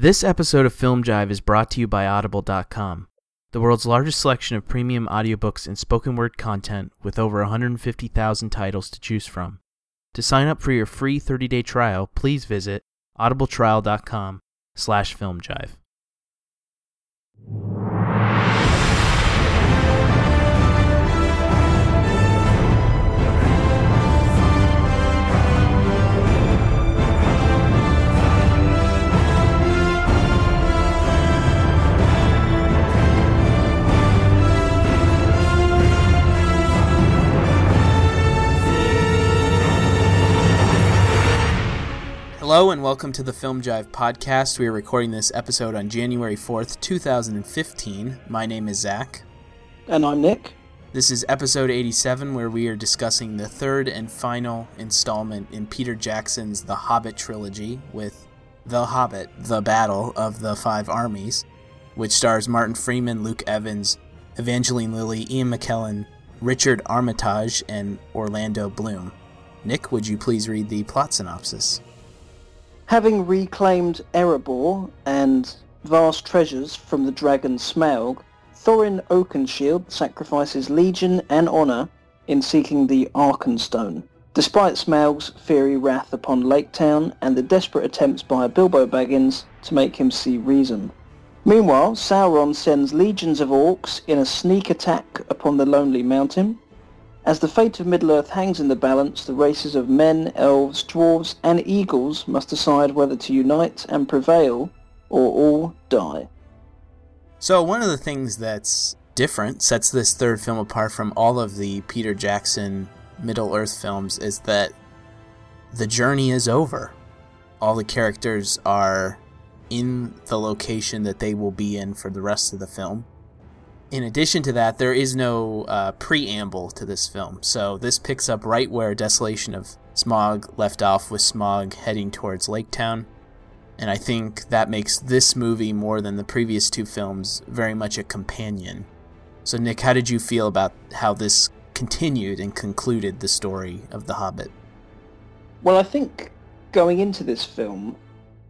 This episode of Film Jive is brought to you by Audible.com, the world's largest selection of premium audiobooks and spoken word content with over 150,000 titles to choose from. To sign up for your free 30-day trial, please visit audibletrial.com slash filmjive. Hello and welcome to the Film Jive podcast. We are recording this episode on January 4th, 2015. My name is Zach. And I'm Nick. This is episode 87, where we are discussing the third and final installment in Peter Jackson's The Hobbit trilogy with The Hobbit, The Battle of the Five Armies, which stars Martin Freeman, Luke Evans, Evangeline Lilly, Ian McKellen, Richard Armitage, and Orlando Bloom. Nick, would you please read the plot synopsis? Having reclaimed Erebor and vast treasures from the dragon Smaug, Thorin Oakenshield sacrifices legion and honour in seeking the Arkenstone. Despite Smaug's fiery wrath upon Lake Town and the desperate attempts by Bilbo Baggins to make him see reason. Meanwhile, Sauron sends legions of orcs in a sneak attack upon the Lonely Mountain, as the fate of Middle-earth hangs in the balance, the races of men, elves, dwarves, and eagles must decide whether to unite and prevail, or all die. So one of the things that's different, sets this third film apart from all of the Peter Jackson Middle-earth films, is that the journey is over. All the characters are in the location that they will be in for the rest of the film in addition to that, there is no uh, preamble to this film. So this picks up right where Desolation of Smaug left off with Smaug heading towards Lake Town. And I think that makes this movie more than the previous two films very much a companion. So, Nick, how did you feel about how this continued and concluded the story of The Hobbit? Well, I think going into this film,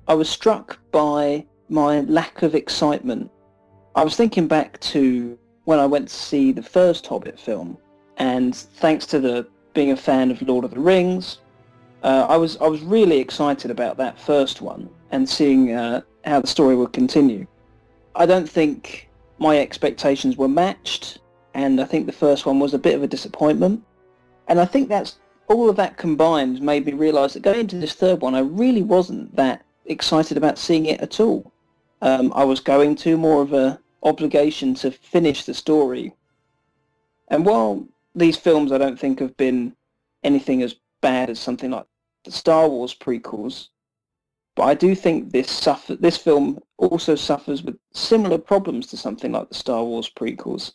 I was struck by my lack of excitement I was thinking back to when I went to see the first Hobbit film, and thanks to the being a fan of Lord of the Rings, uh, I was I was really excited about that first one and seeing uh, how the story would continue. I don't think my expectations were matched, and I think the first one was a bit of a disappointment. And I think that's all of that combined made me realise that going into this third one, I really wasn't that excited about seeing it at all. Um, I was going to more of a obligation to finish the story. And while these films I don't think have been anything as bad as something like the Star Wars prequels, but I do think this suffer this film also suffers with similar problems to something like the Star Wars prequels.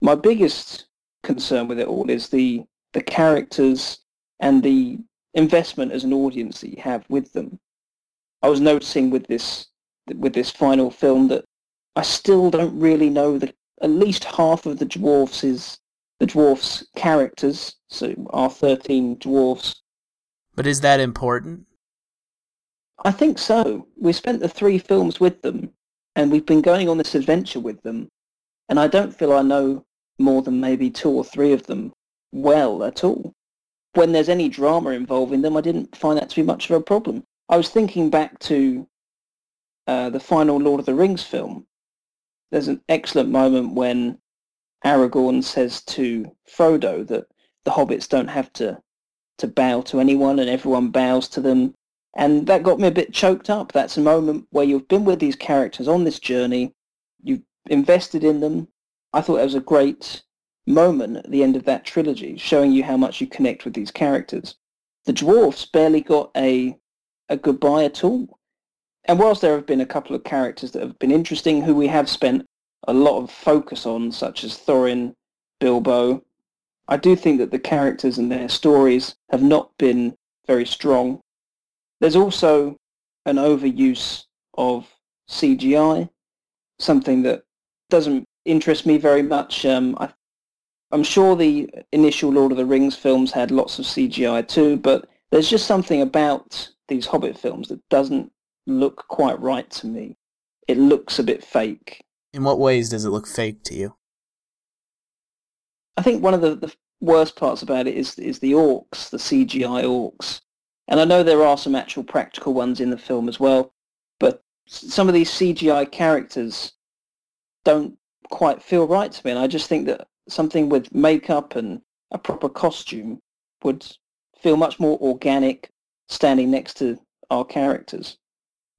My biggest concern with it all is the the characters and the investment as an audience that you have with them. I was noticing with this with this final film that I still don't really know the at least half of the dwarfs is the dwarfs characters. So our thirteen dwarfs. But is that important? I think so. We spent the three films with them, and we've been going on this adventure with them, and I don't feel I know more than maybe two or three of them well at all. When there's any drama involving them, I didn't find that to be much of a problem. I was thinking back to uh, the final Lord of the Rings film, there's an excellent moment when Aragorn says to Frodo that the hobbits don't have to to bow to anyone and everyone bows to them. And that got me a bit choked up. That's a moment where you've been with these characters on this journey, you've invested in them. I thought it was a great moment at the end of that trilogy, showing you how much you connect with these characters. The dwarfs barely got a a goodbye at all. And whilst there have been a couple of characters that have been interesting, who we have spent a lot of focus on, such as Thorin, Bilbo, I do think that the characters and their stories have not been very strong. There's also an overuse of CGI, something that doesn't interest me very much. Um, I, I'm sure the initial Lord of the Rings films had lots of CGI too, but there's just something about these Hobbit films that doesn't look quite right to me. It looks a bit fake. In what ways does it look fake to you? I think one of the, the worst parts about it is is the orcs, the CGI orcs. And I know there are some actual practical ones in the film as well, but some of these CGI characters don't quite feel right to me. And I just think that something with makeup and a proper costume would feel much more organic standing next to our characters.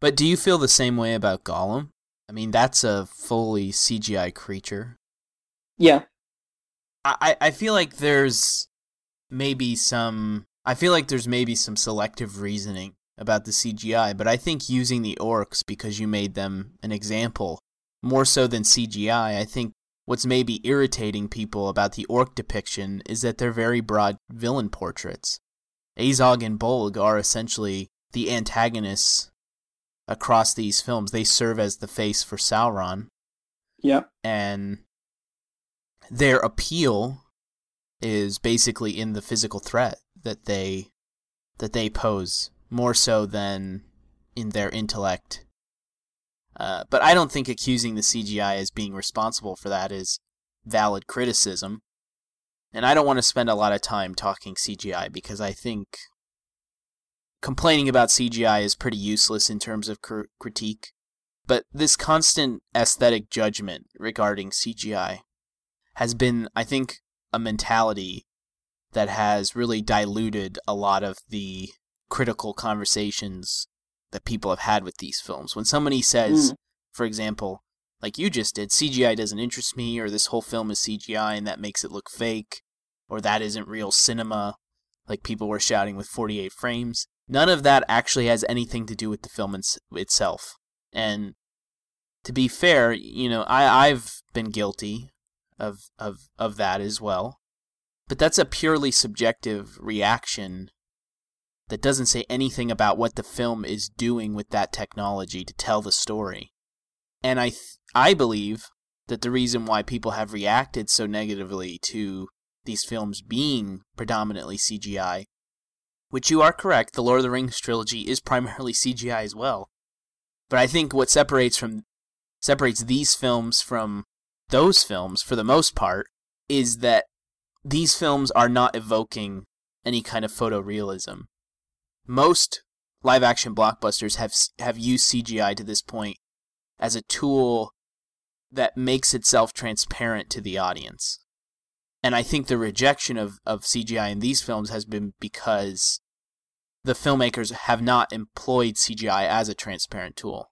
But do you feel the same way about Gollum? I mean, that's a fully CGI creature. Yeah. I, I feel like there's maybe some I feel like there's maybe some selective reasoning about the CGI, but I think using the orcs because you made them an example more so than CGI, I think what's maybe irritating people about the orc depiction is that they're very broad villain portraits. Azog and Bolg are essentially the antagonists across these films. They serve as the face for Sauron. Yeah. And their appeal is basically in the physical threat that they that they pose more so than in their intellect. Uh, but I don't think accusing the CGI as being responsible for that is valid criticism. And I don't want to spend a lot of time talking CGI because I think complaining about CGI is pretty useless in terms of cr- critique. But this constant aesthetic judgment regarding CGI has been, I think, a mentality that has really diluted a lot of the critical conversations that people have had with these films. When somebody says, mm. for example, like you just did, CGI doesn't interest me, or this whole film is CGI and that makes it look fake, or that isn't real cinema, like people were shouting with 48 frames. None of that actually has anything to do with the film itself. And to be fair, you know, I, I've been guilty of, of, of that as well. But that's a purely subjective reaction that doesn't say anything about what the film is doing with that technology to tell the story. And I th- I believe that the reason why people have reacted so negatively to these films being predominantly CGI, which you are correct, the Lord of the Rings trilogy is primarily CGI as well. But I think what separates from separates these films from those films for the most part is that these films are not evoking any kind of photorealism. Most live action blockbusters have have used CGI to this point as a tool that makes itself transparent to the audience. And I think the rejection of, of CGI in these films has been because the filmmakers have not employed CGI as a transparent tool.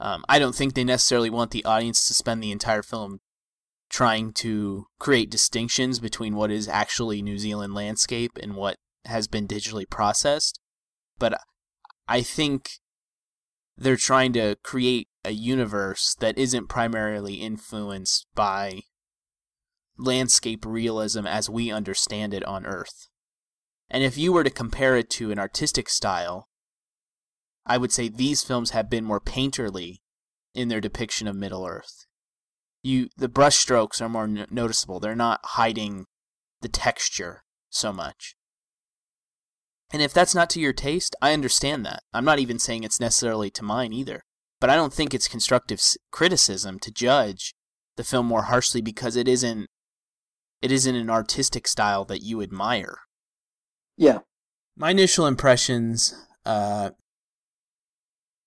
Um, I don't think they necessarily want the audience to spend the entire film trying to create distinctions between what is actually New Zealand landscape and what has been digitally processed. But I think they're trying to create a universe that isn't primarily influenced by landscape realism as we understand it on Earth. And if you were to compare it to an artistic style, I would say these films have been more painterly in their depiction of Middle Earth you the brush strokes are more no- noticeable. They're not hiding the texture so much. And if that's not to your taste, I understand that. I'm not even saying it's necessarily to mine either. But I don't think it's constructive criticism to judge the film more harshly because it isn't it isn't an artistic style that you admire. Yeah. My initial impressions uh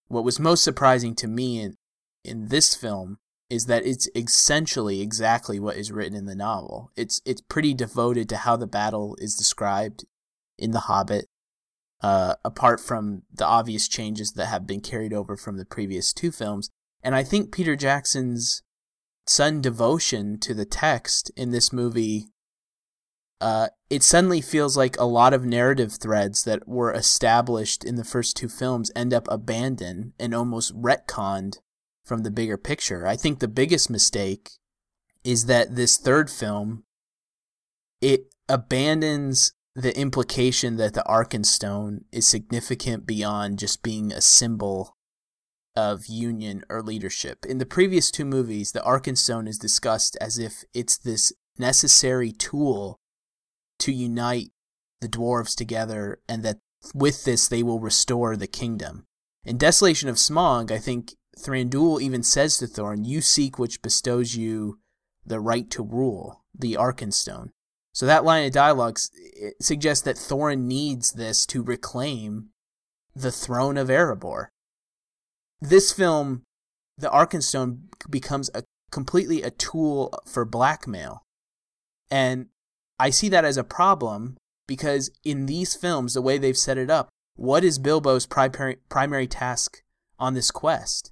what was most surprising to me in in this film is that it's essentially exactly what is written in the novel. It's it's pretty devoted to how the battle is described in The Hobbit, uh, apart from the obvious changes that have been carried over from the previous two films. And I think Peter Jackson's sudden devotion to the text in this movie, uh, it suddenly feels like a lot of narrative threads that were established in the first two films end up abandoned and almost retconned from the bigger picture. I think the biggest mistake is that this third film it abandons the implication that the Arkenstone is significant beyond just being a symbol of union or leadership. In the previous two movies, the Arkenstone is discussed as if it's this necessary tool to unite the dwarves together and that with this they will restore the kingdom. In Desolation of Smaug, I think Thranduil even says to Thorin, You seek which bestows you the right to rule, the Arkenstone. So that line of dialogue suggests that Thorin needs this to reclaim the throne of Erebor. This film, the Arkenstone becomes a completely a tool for blackmail. And I see that as a problem because in these films, the way they've set it up, what is Bilbo's primary primary task on this quest?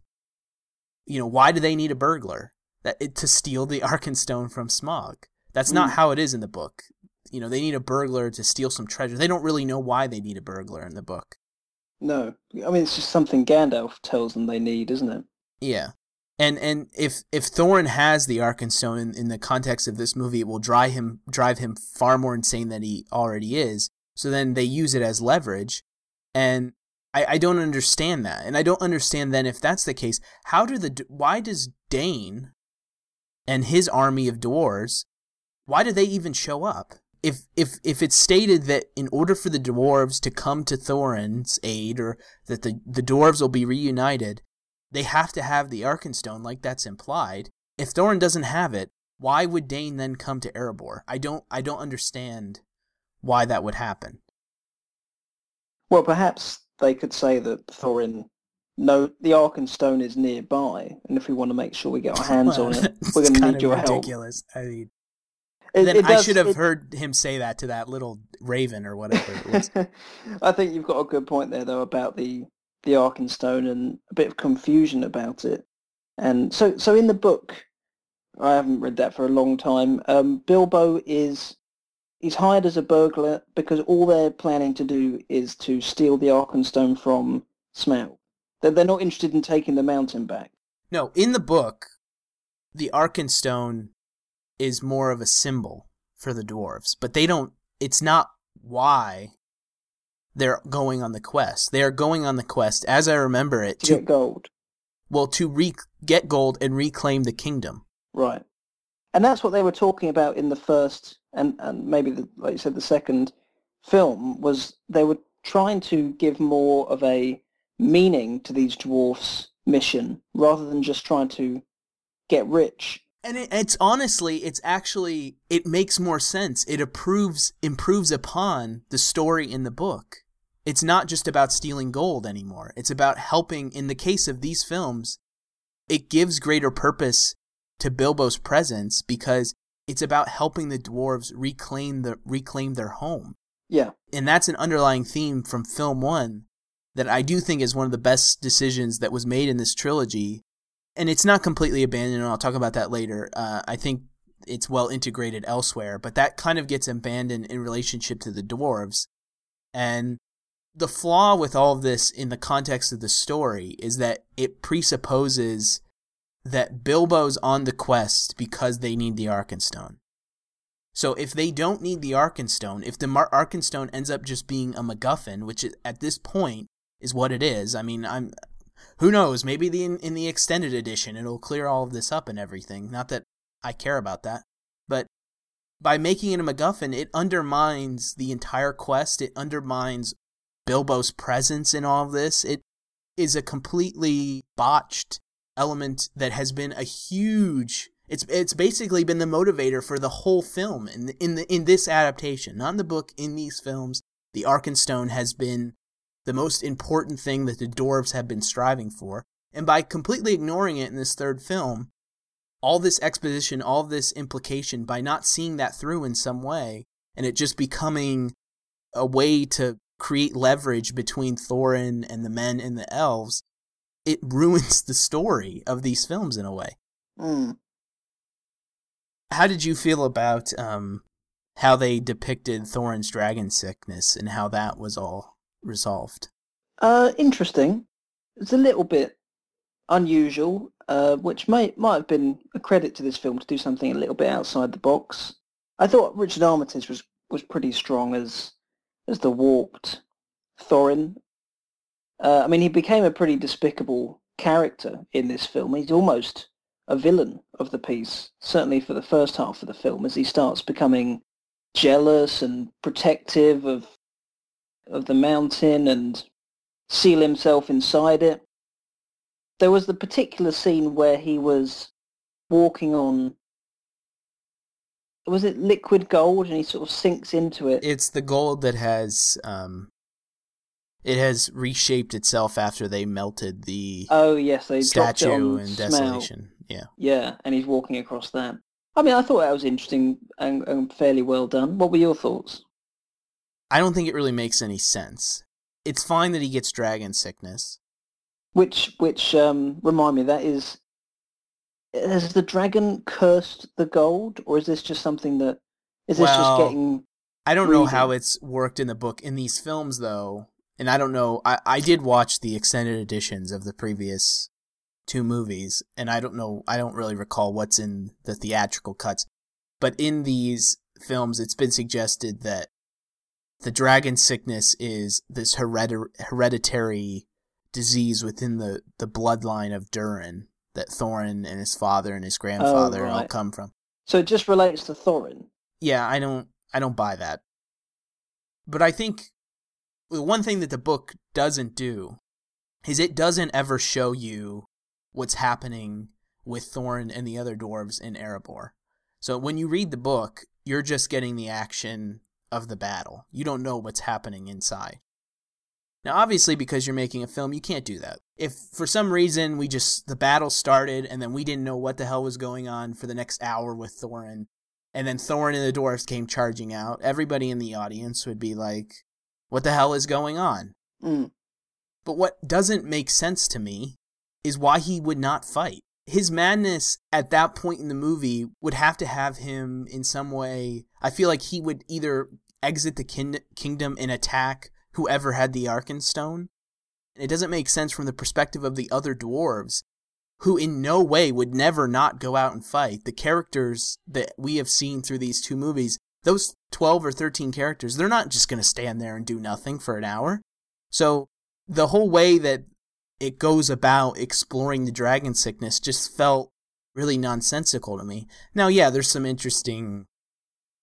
You know, why do they need a burglar that to steal the Arkenstone from Smaug? That's not mm. how it is in the book. You know, they need a burglar to steal some treasure. They don't really know why they need a burglar in the book. No, I mean it's just something Gandalf tells them they need, isn't it? Yeah, and and if if Thorin has the Arkenstone in, in the context of this movie, it will drive him drive him far more insane than he already is. So then they use it as leverage, and I, I don't understand that, and I don't understand then if that's the case, how do the why does Dain and his army of dwarves, why do they even show up? if if if it's stated that in order for the dwarves to come to Thorin's aid or that the the dwarves will be reunited, they have to have the Arkenstone like that's implied. If Thorin doesn't have it, why would Dain then come to Erebor? I don't I don't understand why that would happen. Well, perhaps they could say that Thorin no the Arkenstone is nearby, and if we want to make sure we get our hands on it, we're going to need your ridiculous. help. I mean, it, then it does, I should have it, heard him say that to that little raven or whatever. I think you've got a good point there, though, about the the Arkenstone and a bit of confusion about it. And so, so in the book, I haven't read that for a long time. Um, Bilbo is he's hired as a burglar because all they're planning to do is to steal the Arkenstone from Smaug. They're, they're not interested in taking the mountain back. No, in the book, the Arkenstone is more of a symbol for the dwarves, but they don't. It's not why they're going on the quest. They are going on the quest, as I remember it, to, to get gold. Well, to re- get gold and reclaim the kingdom. Right, and that's what they were talking about in the first and and maybe the, like you said the second film was they were trying to give more of a meaning to these dwarfs' mission rather than just trying to get rich and it, it's honestly it's actually it makes more sense it approves improves upon the story in the book it's not just about stealing gold anymore it's about helping in the case of these films it gives greater purpose to bilbo's presence because it's about helping the dwarves reclaim the reclaim their home yeah and that's an underlying theme from film one that i do think is one of the best decisions that was made in this trilogy and it's not completely abandoned. And I'll talk about that later. Uh, I think it's well integrated elsewhere, but that kind of gets abandoned in relationship to the dwarves. And the flaw with all of this in the context of the story is that it presupposes that Bilbo's on the quest because they need the Arkenstone. So if they don't need the Arkenstone, if the Mar- Arkenstone ends up just being a MacGuffin, which at this point is what it is. I mean, I'm who knows? Maybe the in, in the extended edition it'll clear all of this up and everything. Not that I care about that, but by making it a MacGuffin, it undermines the entire quest. It undermines Bilbo's presence in all of this. It is a completely botched element that has been a huge. It's it's basically been the motivator for the whole film in in the, in this adaptation, not in the book. In these films, the Arkenstone has been the most important thing that the dwarves have been striving for. And by completely ignoring it in this third film, all this exposition, all this implication, by not seeing that through in some way, and it just becoming a way to create leverage between Thorin and the men and the elves, it ruins the story of these films in a way. Mm. How did you feel about um, how they depicted Thorin's dragon sickness and how that was all resolved? Uh, interesting. It's a little bit unusual, uh, which may might have been a credit to this film to do something a little bit outside the box. I thought Richard Armitage was was pretty strong as as the warped Thorin. Uh, I mean, he became a pretty despicable character in this film. He's almost a villain of the piece, certainly for the first half of the film, as he starts becoming jealous and protective of of the mountain and seal himself inside it. There was the particular scene where he was walking on was it liquid gold and he sort of sinks into it? It's the gold that has um it has reshaped itself after they melted the oh yes they statue and desolation. Yeah. Yeah and he's walking across that. I mean i thought that was interesting and, and fairly well done. What were your thoughts? I don't think it really makes any sense. It's fine that he gets dragon sickness. Which which um remind me that is has the dragon cursed the gold, or is this just something that is this well, just getting? I don't know how it's worked in the book. In these films, though, and I don't know. I I did watch the extended editions of the previous two movies, and I don't know. I don't really recall what's in the theatrical cuts, but in these films, it's been suggested that the dragon sickness is this hereditary disease within the, the bloodline of Durin that Thorin and his father and his grandfather oh, right. all come from. So it just relates to Thorin. Yeah, I don't I don't buy that. But I think the one thing that the book doesn't do is it doesn't ever show you what's happening with Thorin and the other dwarves in Erebor. So when you read the book, you're just getting the action of the battle. You don't know what's happening inside. Now, obviously, because you're making a film, you can't do that. If for some reason we just, the battle started and then we didn't know what the hell was going on for the next hour with Thorin, and then Thorin and the dwarves came charging out, everybody in the audience would be like, what the hell is going on? Mm. But what doesn't make sense to me is why he would not fight. His madness at that point in the movie would have to have him in some way. I feel like he would either exit the kin- kingdom and attack whoever had the Arkenstone. It doesn't make sense from the perspective of the other dwarves, who in no way would never not go out and fight. The characters that we have seen through these two movies, those 12 or 13 characters, they're not just going to stand there and do nothing for an hour. So the whole way that it goes about exploring the dragon sickness just felt really nonsensical to me. Now, yeah, there's some interesting.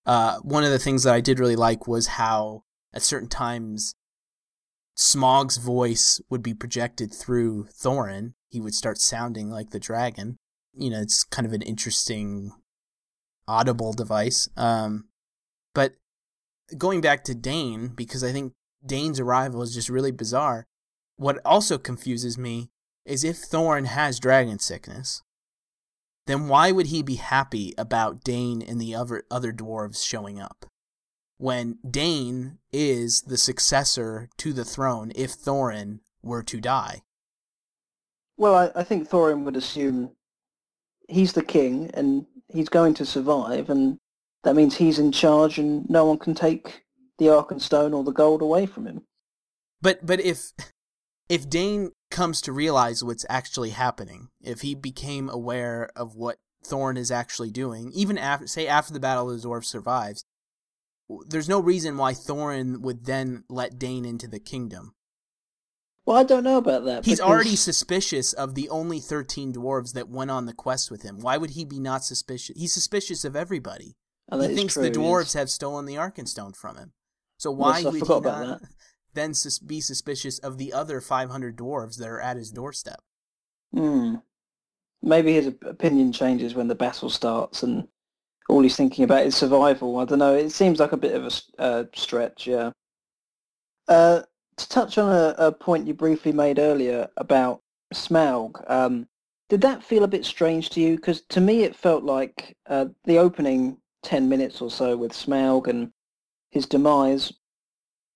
Uh, one of the things that I did really like was how at certain times Smaug's voice would be projected through Thorin. He would start sounding like the dragon. You know, it's kind of an interesting audible device. Um, but going back to Dain, because I think Dain's arrival is just really bizarre. What also confuses me is if Thorin has dragon sickness, then why would he be happy about Dain and the other other dwarves showing up? When Dain is the successor to the throne if Thorin were to die. Well, I, I think Thorin would assume he's the king and he's going to survive, and that means he's in charge and no one can take the Arkenstone or the gold away from him. But but if if Dain comes to realize what's actually happening, if he became aware of what Thorin is actually doing, even after say after the Battle of the Dwarves survives, there's no reason why Thorin would then let Dain into the kingdom. Well, I don't know about that. He's because... already suspicious of the only 13 dwarves that went on the quest with him. Why would he be not suspicious? He's suspicious of everybody. Oh, he thinks true, the dwarves have stolen the Arkenstone from him. So why yes, would he not then sus- be suspicious of the other 500 dwarves that are at his doorstep? Hmm. Maybe his opinion changes when the battle starts and all he's thinking about is survival. I don't know. It seems like a bit of a uh, stretch, yeah. Uh, to touch on a, a, point you briefly made earlier about Smaug, um, did that feel a bit strange to you? Because to me it felt like uh, the opening 10 minutes or so with Smaug and his demise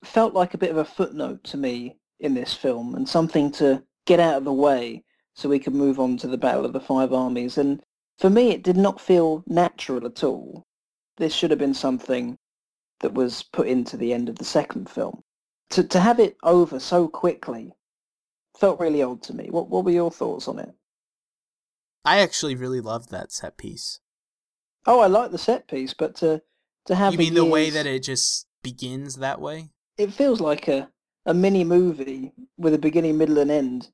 felt like a bit of a footnote to me in this film and something to get out of the way so we could move on to the Battle of the Five Armies. And for me, it did not feel natural at all. This should have been something that was put into the end of the second film. To, to have it over so quickly felt really odd to me. What, what were your thoughts on it? I actually really loved that set piece. Oh, I like the set piece, but to to have you mean the way that it just begins that way? It feels like a a mini movie with a beginning, middle, and end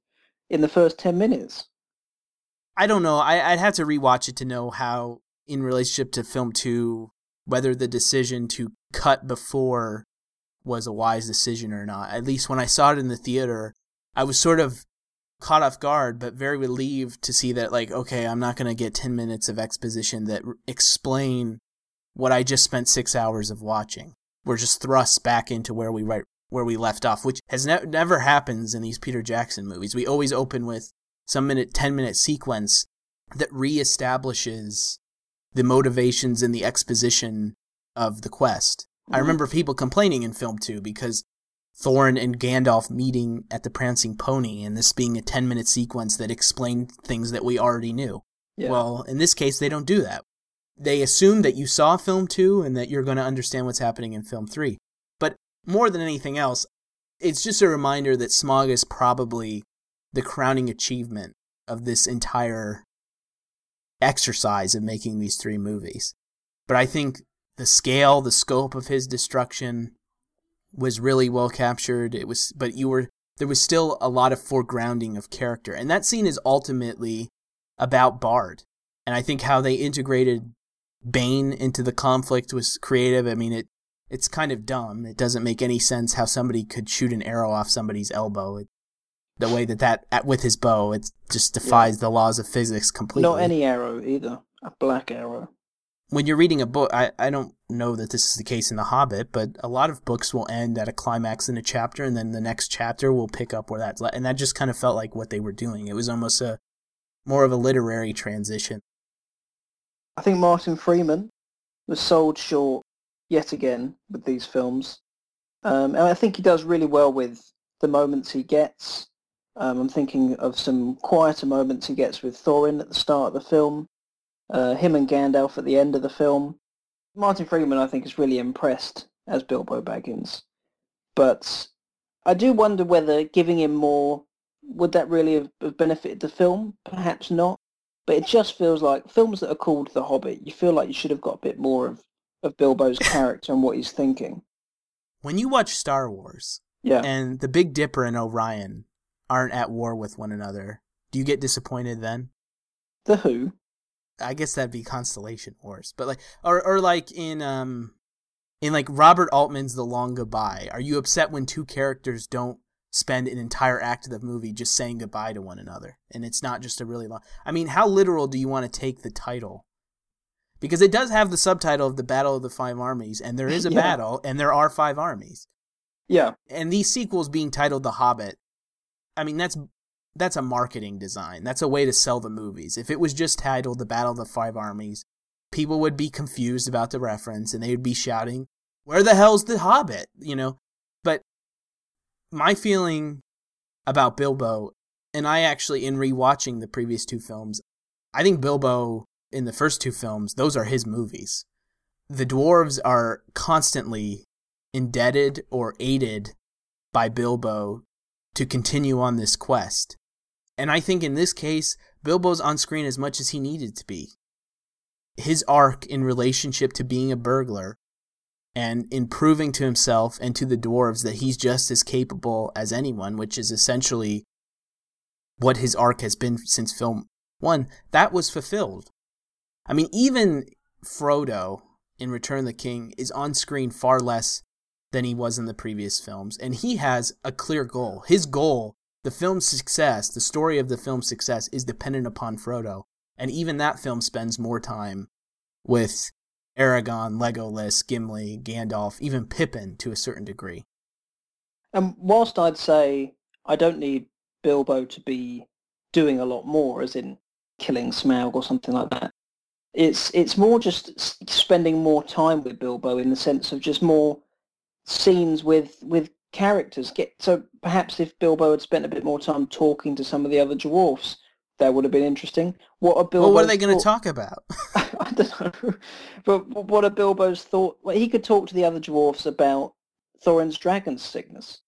in the first ten minutes. I don't know. I, I'd have to rewatch it to know how, in relationship to film two, whether the decision to cut before was a wise decision or not. At least when I saw it in the theater, I was sort of caught off guard, but very relieved to see that, like, okay, I'm not going to get 10 minutes of exposition that r- explain what I just spent six hours of watching. We're just thrust back into where we right where we left off, which has ne- never happens in these Peter Jackson movies. We always open with some minute, 10 minute sequence that reestablishes the motivations and the exposition of the quest. Mm-hmm. I remember people complaining in film two because Thorin and Gandalf meeting at the Prancing Pony and this being a 10 minute sequence that explained things that we already knew. Yeah. Well, in this case, they don't do that. They assume that you saw film two and that you're going to understand what's happening in film three. But more than anything else, it's just a reminder that Smaug is probably the crowning achievement of this entire exercise of making these three movies. But I think the scale, the scope of his destruction was really well captured. It was, but you were, there was still a lot of foregrounding of character. And that scene is ultimately about Bard. And I think how they integrated Bain into the conflict was creative. I mean, it, it's kind of dumb. It doesn't make any sense how somebody could shoot an arrow off somebody's elbow. It, the way that that with his bow, it just defies yeah. the laws of physics completely. Not any arrow either. A black arrow. When you're reading a book, I, I don't know that this is the case in The Hobbit, but a lot of books will end at a climax in a chapter, and then the next chapter will pick up where that's. And that just kind of felt like what they were doing. It was almost a more of a literary transition. I think Martin Freeman was sold short yet again with these films. Um, and I think he does really well with the moments he gets um, I'm thinking of some quieter moments he gets with Thorin at the start of the film, uh, him and Gandalf at the end of the film. Martin Freeman, I think, is really impressed as Bilbo Baggins. But I do wonder whether giving him more, would that really have, benefited the film? Perhaps not. But it just feels like films that are called The Hobbit, you feel like you should have got a bit more of, of Bilbo's character and what he's thinking. When you watch Star Wars, yeah. and the Big Dipper and Orion aren't at war with one another, do you get disappointed then? The Who? I guess that'd be Constellation Wars, but like, or or like in um, in like Robert Altman's The Long Goodbye. Are you upset when two characters don't spend an entire act of the movie just saying goodbye to one another, and it's not just a really long? I mean, how literal do you want to take the title? Because it does have the subtitle of the Battle of the Five Armies, and there is a yeah. battle, and there are five armies. Yeah. And these sequels being titled The Hobbit I mean, that's that's a marketing design. That's a way to sell the movies. If it was just titled The Battle of the Five Armies, people would be confused about the reference and they would be shouting, "Where the hell's the Hobbit?" You know. But my feeling about Bilbo, and I actually in rewatching the previous two films, I think Bilbo in the first two films, those are his movies. The dwarves are constantly indebted or aided by Bilbo to continue on this quest. And I think in this case, Bilbo's on screen as much as he needed to be. His arc in relationship to being a burglar and in proving to himself and to the dwarves that he's just as capable as anyone, which is essentially what his arc has been since film one, that was fulfilled. I mean, even Frodo in Return of the King is on screen far less than he was in the previous films. And he has a clear goal. His goal, the film's success, the story of the film's success, is dependent upon Frodo. And even that film spends more time with Aragorn, Legolas, Gimli, Gandalf, even Pippin to a certain degree. And whilst I'd say I don't need Bilbo to be doing a lot more, as in killing Smaug or something like that, it's it's more just spending more time with Bilbo in the sense of just more scenes with with characters. Get so perhaps if Bilbo had spent a bit more time talking to some of the other dwarfs, that would have been interesting. What are Bilbo's well, what are they going to talk about? I don't know. But what are Bilbo's thought? Well, he could talk to the other dwarfs about Thorin's dragon sickness.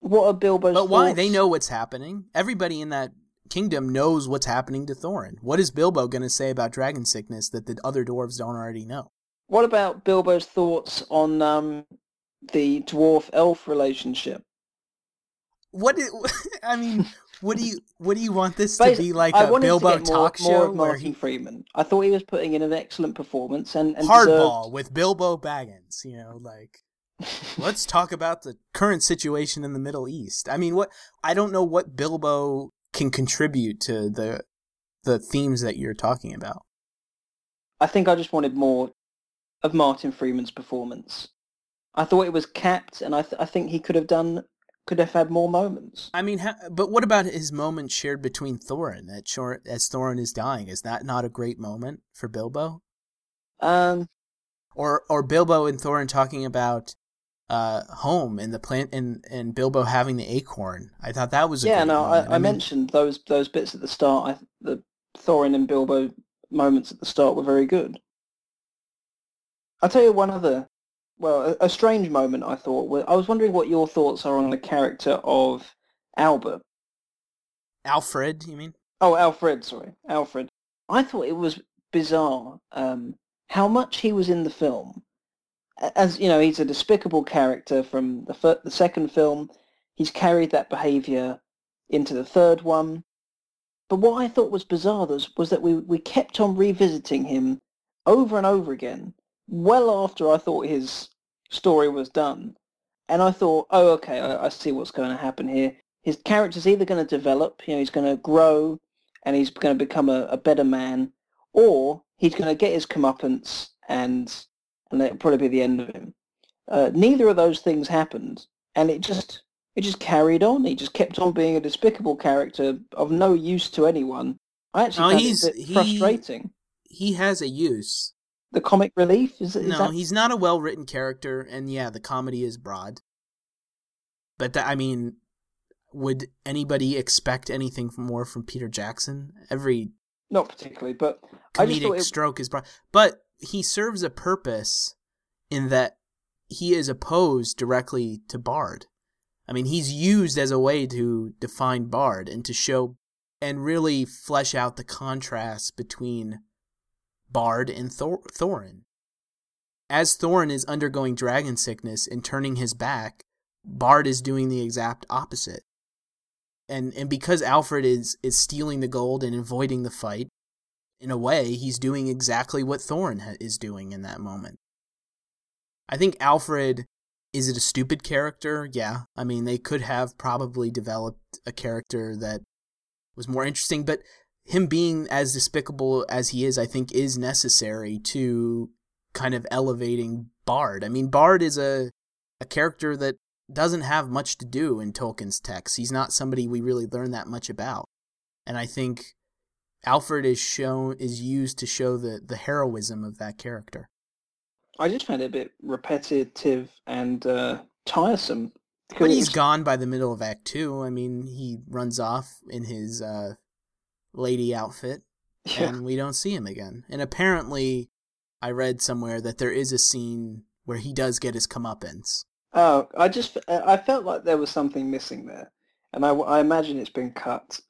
What are Bilbo's? But why? They know what's happening. Everybody in that kingdom knows what's happening to Thorin. What is Bilbo going to say about dragon sickness that the other dwarves don't already know? What about Bilbo's thoughts on um, the dwarf elf relationship. What is, I mean, what do you what do you want this to be like I a Bilbo more, talk show? More of Martin he... Freeman. I thought he was putting in an excellent performance and, and hardball deserved... with Bilbo Baggins. You know, like let's talk about the current situation in the Middle East. I mean, what I don't know what Bilbo can contribute to the the themes that you're talking about. I think I just wanted more of Martin Freeman's performance. I thought it was capped, and I th- I think he could have done could have had more moments. I mean, ha- but what about his moment shared between Thorin that short as Thorin is dying? Is that not a great moment for Bilbo? Um, or or Bilbo and Thorin talking about uh, home and the plant and and Bilbo having the acorn. I thought that was a yeah. no, I, I, I mean, mentioned those those bits at the start. I, the Thorin and Bilbo moments at the start were very good. I'll tell you one other, well, a, a strange moment I thought. I was wondering what your thoughts are on the character of Albert. Alfred, you mean? Oh, Alfred, sorry. Alfred. I thought it was bizarre um, how much he was in the film. As, you know, he's a despicable character from the, fir- the second film. He's carried that behaviour into the third one. But what I thought was bizarre was, was that we, we kept on revisiting him over and over again, well after I thought his story was done. And I thought, oh, okay, I, I see what's going to happen here. His character's either going to develop, you know, he's going to grow and he's going to become a, a better man, or he's going to get his comeuppance and and that'll probably be the end of him. Uh, neither of those things happened, and it just it just carried on. He just kept on being a despicable character of no use to anyone. I actually no, found he's, it he, frustrating. He has a use. The comic relief is, is no. That... He's not a well written character, and yeah, the comedy is broad. But that, I mean, would anybody expect anything more from Peter Jackson? Every not particularly, but comedic it... stroke is broad. But he serves a purpose in that he is opposed directly to Bard. I mean, he's used as a way to define Bard and to show and really flesh out the contrast between Bard and Thor- Thorin. As Thorin is undergoing dragon sickness and turning his back, Bard is doing the exact opposite. And and because Alfred is is stealing the gold and avoiding the fight, in a way, he's doing exactly what Thorin is doing in that moment. I think Alfred is it a stupid character? Yeah. I mean, they could have probably developed a character that was more interesting, but him being as despicable as he is, I think, is necessary to kind of elevating Bard. I mean, Bard is a a character that doesn't have much to do in Tolkien's text. He's not somebody we really learn that much about. And I think Alfred is shown is used to show the the heroism of that character. I just found it a bit repetitive and uh, tiresome. But he's gone by the middle of Act Two. I mean, he runs off in his uh, lady outfit, yeah. and we don't see him again. And apparently, I read somewhere that there is a scene where he does get his comeuppance. Oh, I just I felt like there was something missing there, and I, I imagine it's been cut.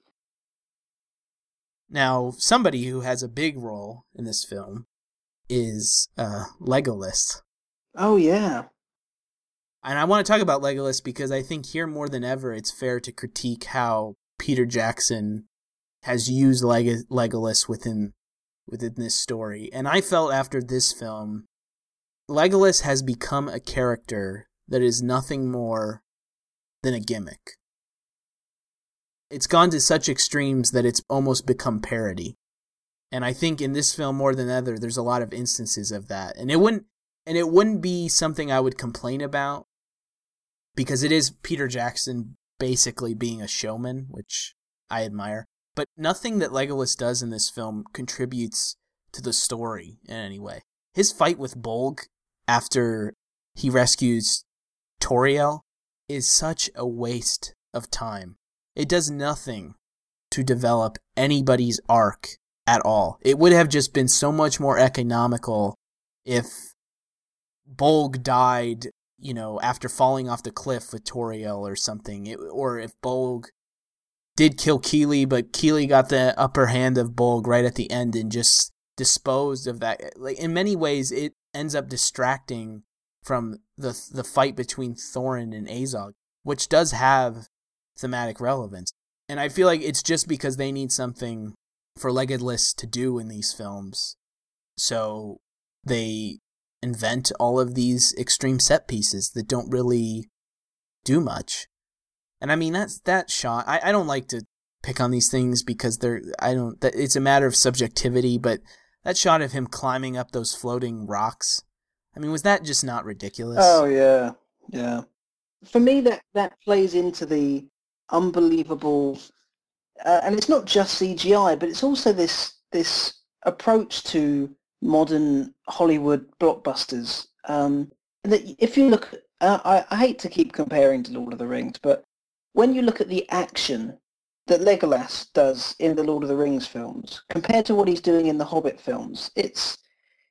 Now, somebody who has a big role in this film is uh, Legolas. Oh yeah. And I want to talk about Legolas because I think here more than ever it's fair to critique how Peter Jackson has used Leg- Legolas within within this story. And I felt after this film Legolas has become a character that is nothing more than a gimmick. It's gone to such extremes that it's almost become parody. And I think in this film more than ever, there's a lot of instances of that. And it wouldn't and it wouldn't be something I would complain about because it is Peter Jackson basically being a showman, which I admire. But nothing that Legolas does in this film contributes to the story in any way. His fight with Bolg after he rescues Tauriel is such a waste of time. It does nothing to develop anybody's arc at all. It would have just been so much more economical if Bolg died, you know, after falling off the cliff with Tauriel or something, it, or if Bolg did kill Kili, but Kili got the upper hand of Bolg right at the end and just disposed of that. Like in many ways, it ends up distracting from the the fight between Thorin and Azog, which does have thematic relevance. And I feel like it's just because they need something for Legolas to do in these films. So they invent all of these extreme set pieces that don't really do much. And I mean that's that shot. I, I don't like to pick on these things because they're I don't that it's a matter of subjectivity, but that shot of him climbing up those floating rocks. I mean, was that just not ridiculous? Oh yeah, yeah. For me, that that plays into the unbelievable, uh, and it's not just CGI, but it's also this this approach to modern Hollywood blockbusters. Um, that if you look, uh, I, I hate to keep comparing to Lord of the Rings, but when you look at the action that Legolas does in the Lord of the Rings films compared to what he's doing in the Hobbit films, it's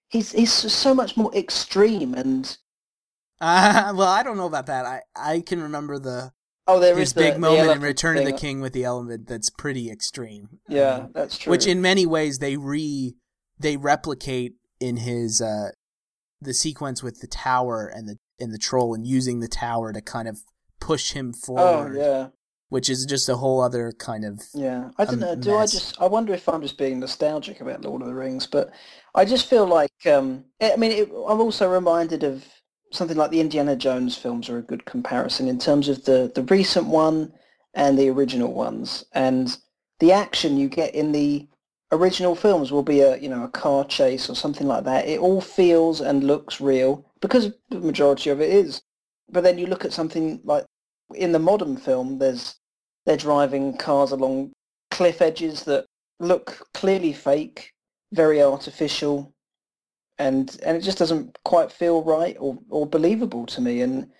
he's he's so much more extreme and. Uh, well, I don't know about that. I, I can remember the Oh, there his is the, big the moment in elephant Return of the King with the element that's pretty extreme. Yeah, Um, that's true. which in many ways they re they replicate in his uh the sequence with the tower and the and the troll and using the tower to kind of push him forward. oh forward yeah, which is just a whole other kind of yeah. I don't know. Do I just? I wonder if I'm just being nostalgic about Lord of the Rings, but I just feel like. Um, I mean, it, I'm also reminded of something like the Indiana Jones films are a good comparison in terms of the the recent one and the original ones, and the action you get in the original films will be a you know a car chase or something like that. It all feels and looks real because the majority of it is. But then you look at something like in the modern film, there's they're driving cars along cliff edges that look clearly fake, very artificial, and and it just doesn't quite feel right or, or believable to me. And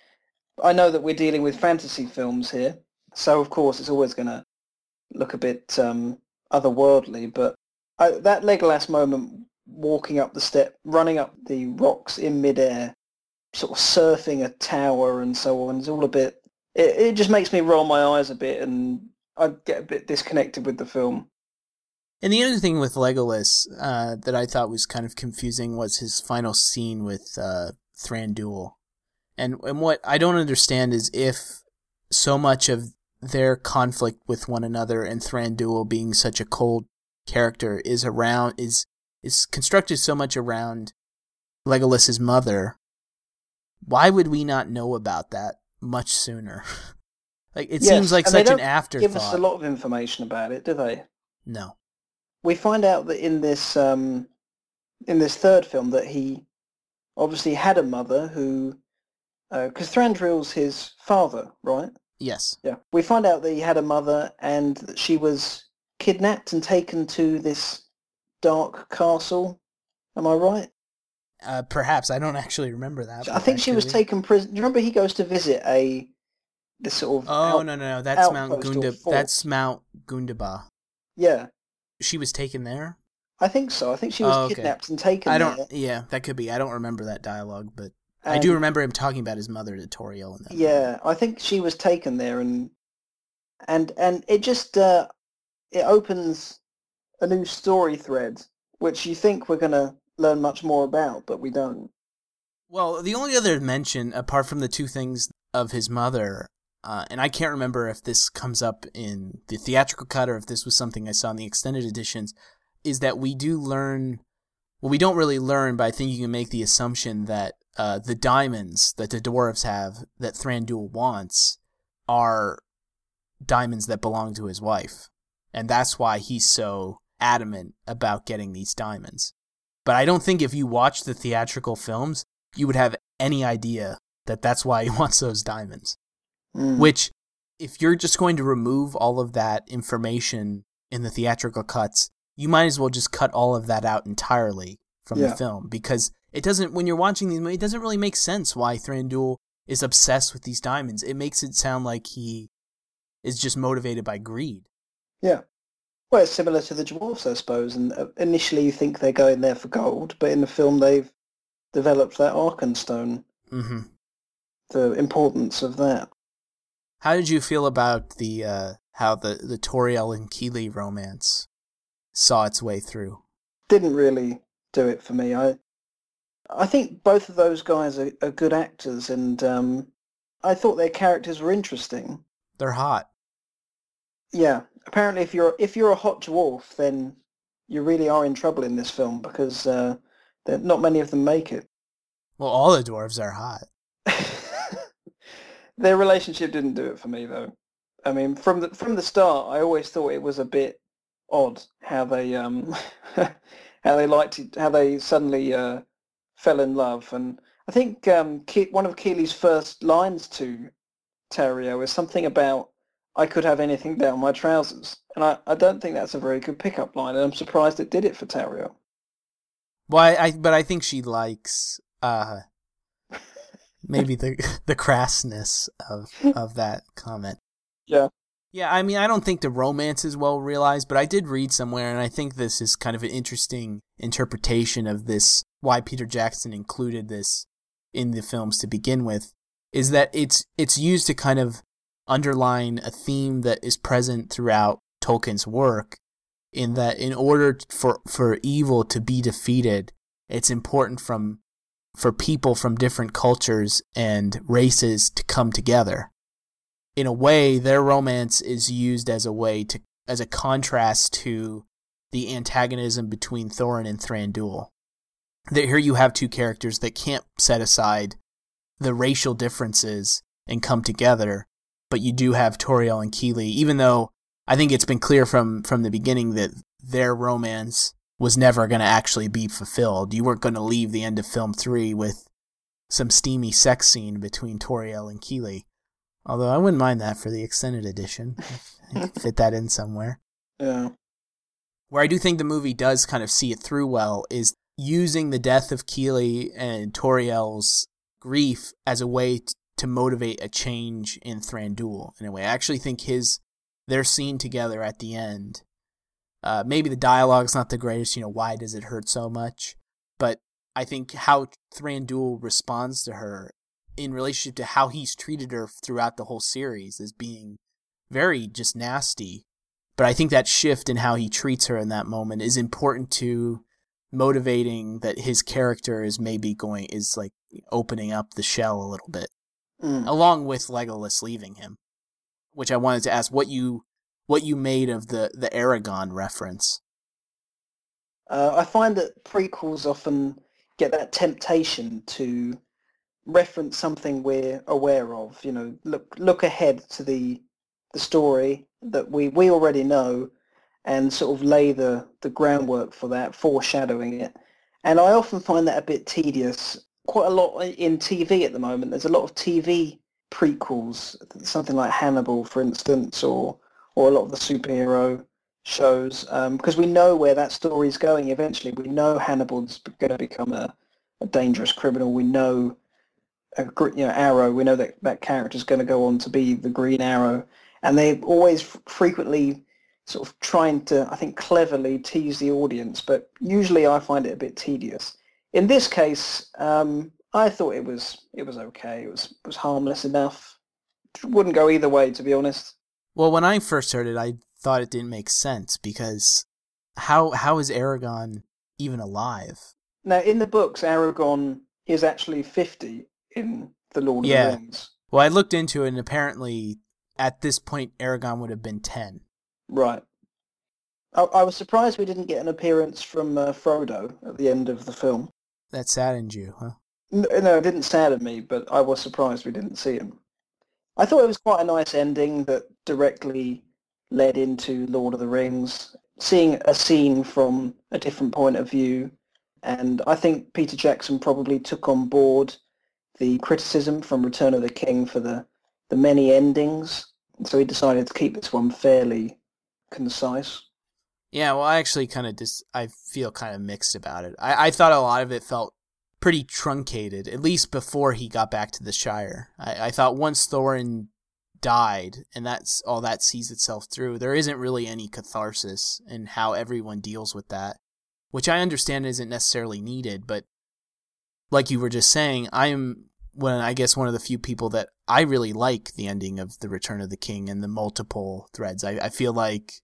I know that we're dealing with fantasy films here, so of course it's always going to look a bit um, otherworldly. But I, that Legolas moment, walking up the step, running up the rocks in midair, sort of surfing a tower and so on, is all a bit. It, it just makes me roll my eyes a bit, and I get a bit disconnected with the film. and the other thing with Legolas uh that I thought was kind of confusing was his final scene with uh Thranduil. And and what I don't understand is if so much of their conflict with one another and Thranduil being such a cold character is around is is constructed so much around Legolas's mother. Why would we not know about that much sooner? like it Yes, seems like such an afterthought. Give us a lot of information about it, do they? No. we find out that in this um, in this third film that he obviously had a mother who because Thranduil's his father, right? Yes. Yeah. We find out that he had a mother and that she was kidnapped and taken to this dark castle. Am I right? Uh, perhaps I don't actually remember that. I think she was taken prison. Do you remember he goes to visit a the sort of Oh out- no no no! That's Mount outpost Gunda. That's Mount Gundabad. Yeah, She was taken there. I think so. I think she was Oh, okay. kidnapped and taken I don't. Yeah, that could be. I don't remember that dialogue, but I do remember him talking about his mother to Tauriel. In that movie. Yeah, I think she was taken there, and and and it just uh, it opens a new story thread, which you think we're gonna learn much more about, but we don't. Well, the only other mention, apart from the two things of his mother, uh, and I can't remember if this comes up in the theatrical cut or if this was something I saw in the extended editions, is that we do learn. Well, we don't really learn, but I think you can make the assumption that uh, the diamonds that the dwarves have that Thranduil wants are diamonds that belong to his wife, and that's why he's so adamant about getting these diamonds. But I don't think if you watch the theatrical films, you would have any idea that that's why he wants those diamonds. Mm. Which, if you're just going to remove all of that information in the theatrical cuts, you might as well just cut all of that out entirely from Yeah. the film because it doesn't. When you're watching these, it doesn't really make sense why Thranduil is obsessed with these diamonds. It makes it sound like he is just motivated by greed. Yeah. Well, it's similar to the dwarfs, I suppose. And uh, initially, you think they're going there for gold, but in the film, they've developed that Arkenstone. hmm The importance of that. How did you feel about the uh, how the the Tauriel and Kili romance saw its way through? Didn't really do it for me. I I think both of those guys are, are good actors, and um, I thought their characters were interesting. They're hot. Yeah. Apparently, if you're if you're a hot dwarf, then you really are in trouble in this film because uh, not many of them make it. Well, all the dwarves are hot. Their relationship didn't do it for me, though. I mean, from the from the start, I always thought it was a bit odd how they um how they liked it, how they suddenly uh, fell in love, and I think um, Ke- one of Kili's first lines to Tauriel is something about I could have anything down my trousers, and I, I don't think that's a very good pickup line, and I'm surprised it did it for Tauriel. Well, I, I but I think she likes uh maybe the the crassness of of that comment. Yeah. Yeah, I mean, I don't think the romance is well realized, but I did read somewhere, and I think this is kind of an interesting interpretation of this. Why Peter Jackson included this in the films to begin with is that it's it's used to kind of underline a theme that is present throughout Tolkien's work, in that in order for for evil to be defeated, it's important from for people from different cultures and races to come together in a way, their romance is used as a way to as a contrast to the antagonism between Thorin and Thranduil. That here you have two characters that can't set aside the racial differences and come together, but you do have Tauriel and Kili, even though I think it's been clear from from the beginning that their romance was never going to actually be fulfilled. You weren't going to leave the end of film three with some steamy sex scene between Tauriel and Kili. Although I wouldn't mind that for the extended edition. fit that in somewhere. Yeah. Where I do think the movie does kind of see it through well is using the death of Kili and Tauriel's grief as a way to motivate a change in Thranduil in a way. I actually think his their scene together at the end. Uh, maybe the dialogue's not the greatest, you know, why does it hurt so much? But I think how Thranduil responds to her in relationship to how he's treated her throughout the whole series as being very just nasty. But I think that shift in how he treats her in that moment is important to motivating that his character is maybe going is like opening up the shell a little bit. Mm. Along with Legolas leaving him. Which I wanted to ask what you what you made of the the Aragorn reference. Uh, I find that prequels often get that temptation to reference something we're aware of. You know, look look ahead to the the story that we we already know, and sort of lay the the groundwork for that, foreshadowing it. And I often find that a bit tedious. Quite a lot in TV at the moment. There's a lot of TV prequels, something like Hannibal, for instance, or or a lot of the superhero shows, because um, we know where that story is going eventually. We know Hannibal's going to become a, a dangerous criminal. We know a you know Arrow, we know that that character is going to go on to be the Green Arrow, and they always frequently sort of trying to, I think, cleverly tease the audience, but usually I find it a bit tedious. In this case, um, I thought it was it was okay. It was was harmless enough. Wouldn't go either way, to be honest. Well, when I first heard it, I thought it didn't make sense because how how is Aragorn even alive? Now, in the books, Aragorn is actually fifty, in the Lord yeah. of the Rings. Well, I looked into it, and apparently, at this point, Aragorn would have been ten. Right. I, I was surprised we didn't get an appearance from uh, Frodo at the end of the film. That saddened you, huh? No, it didn't sadden me, but I was surprised we didn't see him. I thought it was quite a nice ending that directly led into Lord of the Rings, seeing a scene from a different point of view. And I think Peter Jackson probably took on board the criticism from Return of the King for the, the many endings. So he decided to keep this one fairly concise. Yeah, well, I actually kind of just I feel kind of mixed about it. I, I thought a lot of it felt pretty truncated, at least before he got back to the Shire. I, I thought once Thorin died and that's all that sees itself through, there isn't really any catharsis in how everyone deals with that, which I understand isn't necessarily needed, but like you were just saying, I'm when I guess one of the few people that I really like the ending of The Return of the King and the multiple threads. I, I feel like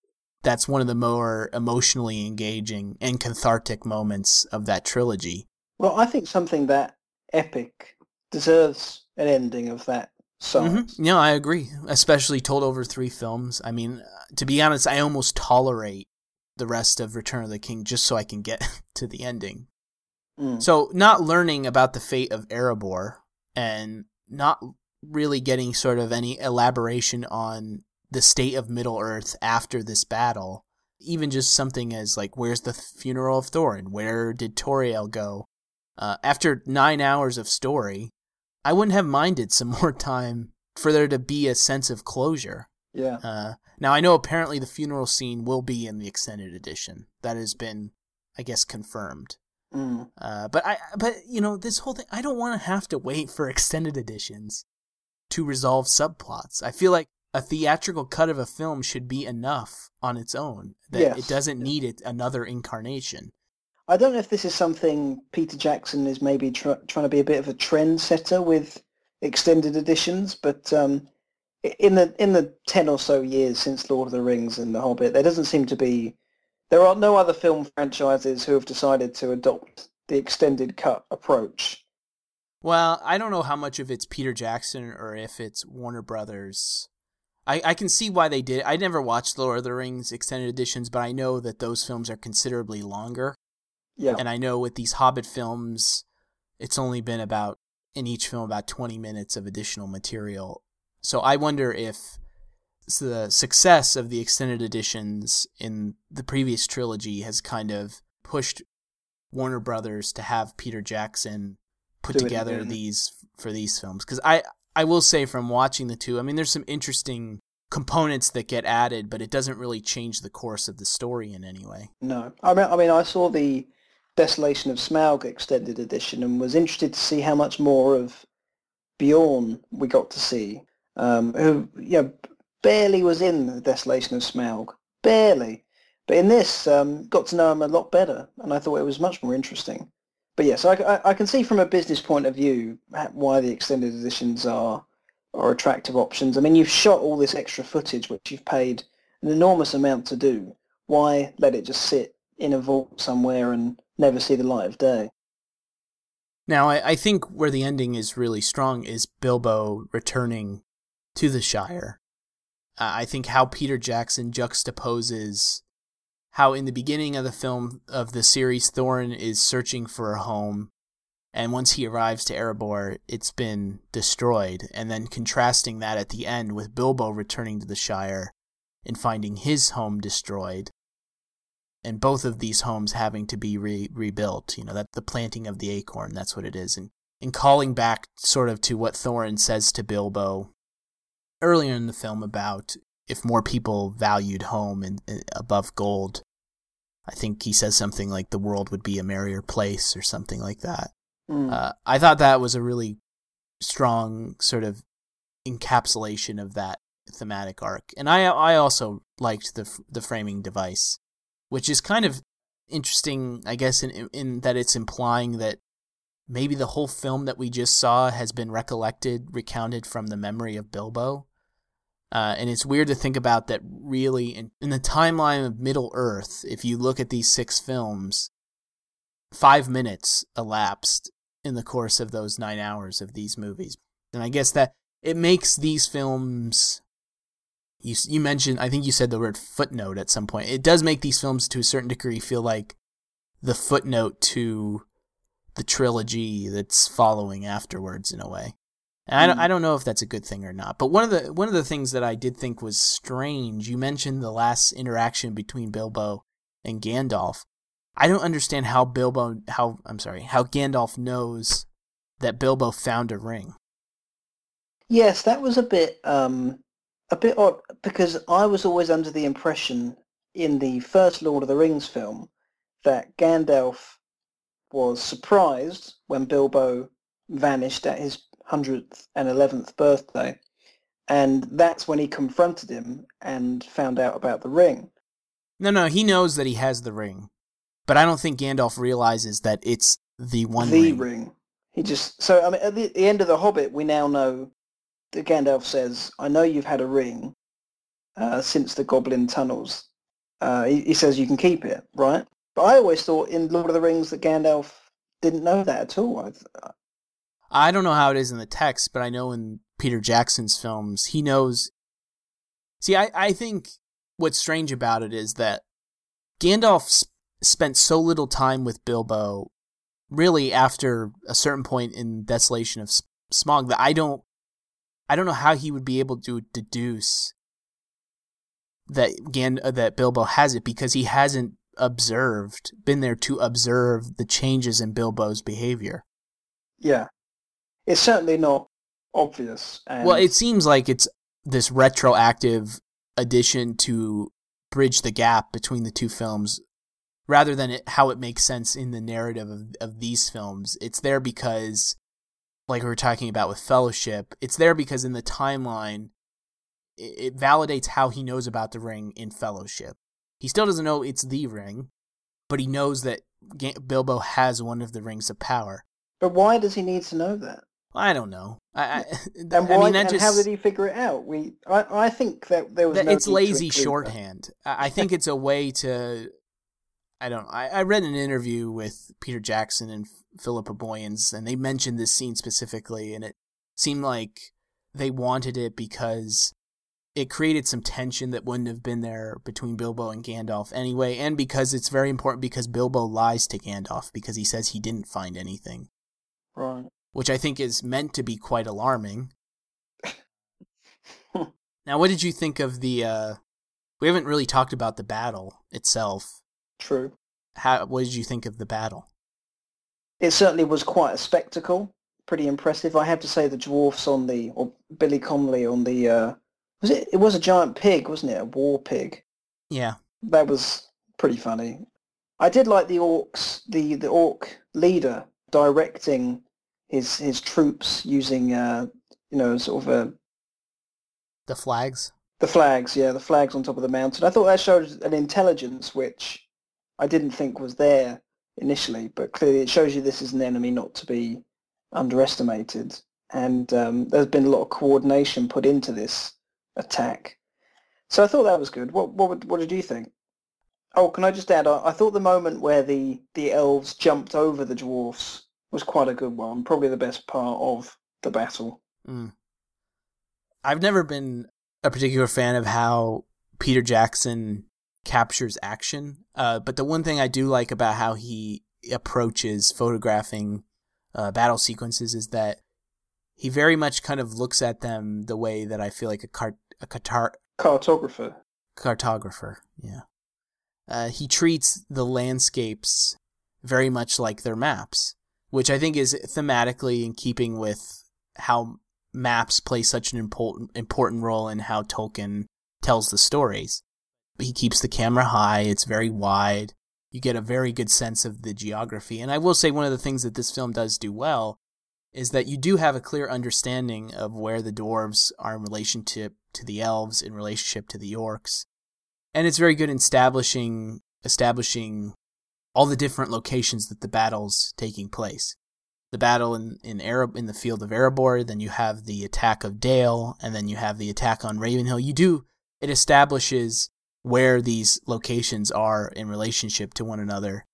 that's one of the more emotionally engaging and cathartic moments of that trilogy. Well, I think something that epic deserves an ending of that size. Mm-hmm. No, I agree. Especially told over three films. I mean, to be honest, I almost tolerate the rest of Return of the King just so I can get to the ending. Mm. So, not learning about the fate of Erebor and not really getting sort of any elaboration on the state of Middle Earth after this battle, even just something as like, where's the funeral of Thorin? Where did Tauriel go? Uh, after nine hours of story, I wouldn't have minded some more time for there to be a sense of closure. Yeah. Uh, now I know apparently the funeral scene will be in the extended edition. That has been, I guess, confirmed. Mm. Uh, but I, but you know, this whole thing, I don't want to have to wait for extended editions to resolve subplots. I feel like a theatrical cut of a film should be enough on its own. That Yes. it doesn't need it another incarnation. I don't know if this is something Peter Jackson is maybe tr- trying to be a bit of a trendsetter with extended editions, but um, in the in the ten or so years since Lord of the Rings and The Hobbit, there doesn't seem to be there are no other film franchises who have decided to adopt the extended cut approach. Well, I don't know how much of it's Peter Jackson or if it's Warner Brothers. I, I can see why they did. it. I never watched Lord of the Rings extended editions, but I know that those films are considerably longer. Yeah, And I know with these Hobbit films, it's only been about, in each film, about 20 minutes of additional material. So I wonder if the success of the extended editions in the previous trilogy has kind of pushed Warner Brothers to have Peter Jackson put Do together these for these films. Because I, I will say from watching the two, I mean, there's some interesting components that get added, but it doesn't really change the course of the story in any way. no. I mean, I mean, I saw the Desolation of Smaug extended edition and was interested to see how much more of Beorn we got to see, um, who you know, barely was in the Desolation of Smaug, barely. But in this, um, got to know him a lot better, and I thought it was much more interesting. But yes, I, I, I can see from a business point of view why the extended editions are are attractive options. I mean, you've shot all this extra footage, which you've paid an enormous amount to do. Why let it just sit in a vault somewhere and never see the light of day? Now, I, I think where the ending is really strong is Bilbo returning to the Shire. Uh, I think how Peter Jackson juxtaposes how in the beginning of the film of the series Thorin is searching for a home and once he arrives to Erebor it's been destroyed and then contrasting that at the end with Bilbo returning to the Shire and finding his home destroyed and both of these homes having to be re- rebuilt. You know, that the planting of the acorn, that's what it is. And, and calling back sort of to what Thorin says to Bilbo earlier in the film about if more people valued home and, and above gold. I think he says something like the world would be a merrier place or something like that. Mm. Uh, I thought that was a really strong sort of encapsulation of that thematic arc, and I I also liked the the framing device, which is kind of interesting, I guess, in in that it's implying that maybe the whole film that we just saw has been recollected, recounted from the memory of Bilbo. Uh, and it's weird to think about that really in, in the timeline of Middle Earth, if you look at these six films, five minutes elapsed in the course of those nine hours of these movies. And I guess that it makes these films. You, you mentioned, I think you said the word footnote at some point. It does make these films to a certain degree feel like the footnote to the trilogy that's following afterwards in a way. And I, don't, Mm. I don't know if that's a good thing or not. But one of the one of the things that I did think was strange, you mentioned the last interaction between Bilbo and Gandalf. I don't understand how Bilbo how I'm sorry, how Gandalf knows that Bilbo found a ring. Yes, that was a bit um, a bit odd because I was always under the impression in the first Lord of the Rings film that Gandalf was surprised when Bilbo vanished at his hundredth and eleventh birthday, and that's when he confronted him and found out about the ring. No, no, he knows that he has the ring. But I don't think Gandalf realizes that it's the one the ring. ring. He just so I mean at the, the end of the Hobbit, we now know that Gandalf says, "I know you've had a ring uh, since the Goblin tunnels." Uh, he, he says you can keep it, right? But I always thought in Lord of the Rings that Gandalf didn't know that at all. I, I don't know how it is in the text, but I know in Peter Jackson's films, he knows. See, I, I think what's strange about it is that Gandalf sp- spent so little time with Bilbo really after a certain point in Desolation of Smaug that I don't I don't know how he would be able to deduce that Gan uh, that Bilbo has it because he hasn't observed been there to observe the changes in Bilbo's behavior. Yeah. It's certainly not obvious. And... Well, it seems like it's this retroactive addition to bridge the gap between the two films rather than it, how it makes sense in the narrative of, of these films. It's there because, like we were talking about with Fellowship, it's there because in the timeline, it, it validates how he knows about the ring in Fellowship. He still doesn't know it's the ring, but he knows that Bilbo has one of the rings of power. But why does he need to know that? I don't know. I, I and why, I mean, and just, how did he figure it out? We, I, I think that there was. That no it's lazy shorthand. That. I think it's a way to I don't. I, I read an interview with Peter Jackson and Philippa Boyens, and they mentioned this scene specifically, and it seemed like they wanted it because it created some tension that wouldn't have been there between Bilbo and Gandalf anyway, and because it's very important because Bilbo lies to Gandalf because he says he didn't find anything. Right. Which I think is meant to be quite alarming. now, what did you think of the? uh We haven't really talked about the battle itself. True. How? What did you think of the battle? It certainly was quite a spectacle. Pretty impressive. I have to say the dwarfs on the or Billy Connolly on the uh, was it? It was a giant pig, wasn't it? A war pig. Yeah. That was pretty funny. I did like the orcs, the the orc leader directing his his troops using uh, you know sort of a the flags. The flags, yeah, the flags on top of the mountain. I thought that showed an intelligence which I didn't think was there initially, but clearly it shows you this is an enemy not to be underestimated. And um, there's been a lot of coordination put into this attack. So I thought that was good. What what what did you think? Oh, can I just add? I, I thought the moment where the the elves jumped over the dwarfs was quite a good one. Probably the best part of the battle. Mm. I've never been a particular fan of how Peter Jackson captures action. Uh, but the one thing I do like about how he approaches photographing uh, battle sequences is that he very much kind of looks at them the way that I feel like a cart a catar- cartographer cartographer. Yeah, uh, he treats the landscapes very much like their maps, which I think is thematically in keeping with how maps play such an important important role in how Tolkien tells the stories he keeps the camera high, it's very wide. You get a very good sense of the geography. And I will say one of the things that this film does do well is that you do have a clear understanding of where the dwarves are in relationship to the elves, in relationship to the orcs. And it's very good in establishing establishing all the different locations that the battle's taking place. The battle in in Arab in the field of Erebor, then you have the attack of Dale, and then you have the attack on Ravenhill. You do it establishes where these locations are in relationship to one another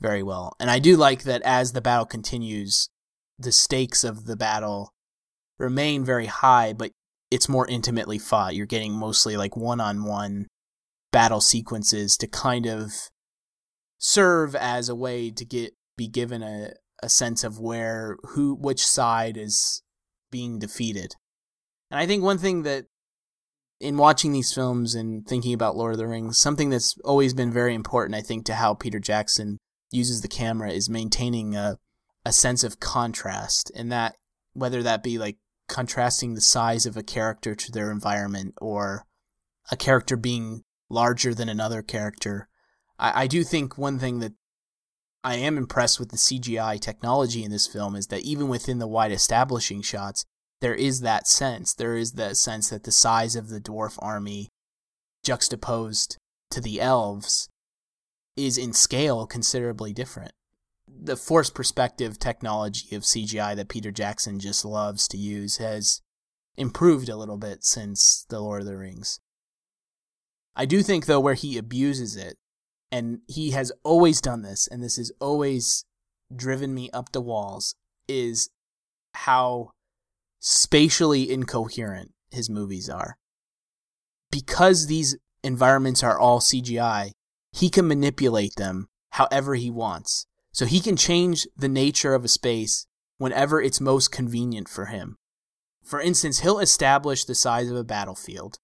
very well. And I do like that as the battle continues, the stakes of the battle remain very high, but it's more intimately fought. You're getting mostly like one on one battle sequences to kind of serve as a way to get be given a, a sense of where who which side is being defeated. And I think one thing that in watching these films and thinking about Lord of the Rings, something that's always been very important, I think, to how Peter Jackson uses the camera is maintaining a, a sense of contrast, and that whether that be like contrasting the size of a character to their environment or a character being larger than another character. I, I do think one thing that I am impressed with the CGI technology in this film is that even within the wide establishing shots, there is that sense. There is that sense that the size of the dwarf army juxtaposed to the elves is in scale considerably different. The forced perspective technology of CGI that Peter Jackson just loves to use has improved a little bit since The Lord of the Rings. I do think, though, where he abuses it, and he has always done this, and this has always driven me up the walls, is how spatially incoherent his movies are. Because these environments are all CGI, he can manipulate them however he wants. So he can change the nature of a space whenever it's most convenient for him. For instance, he'll establish the size of a battlefield,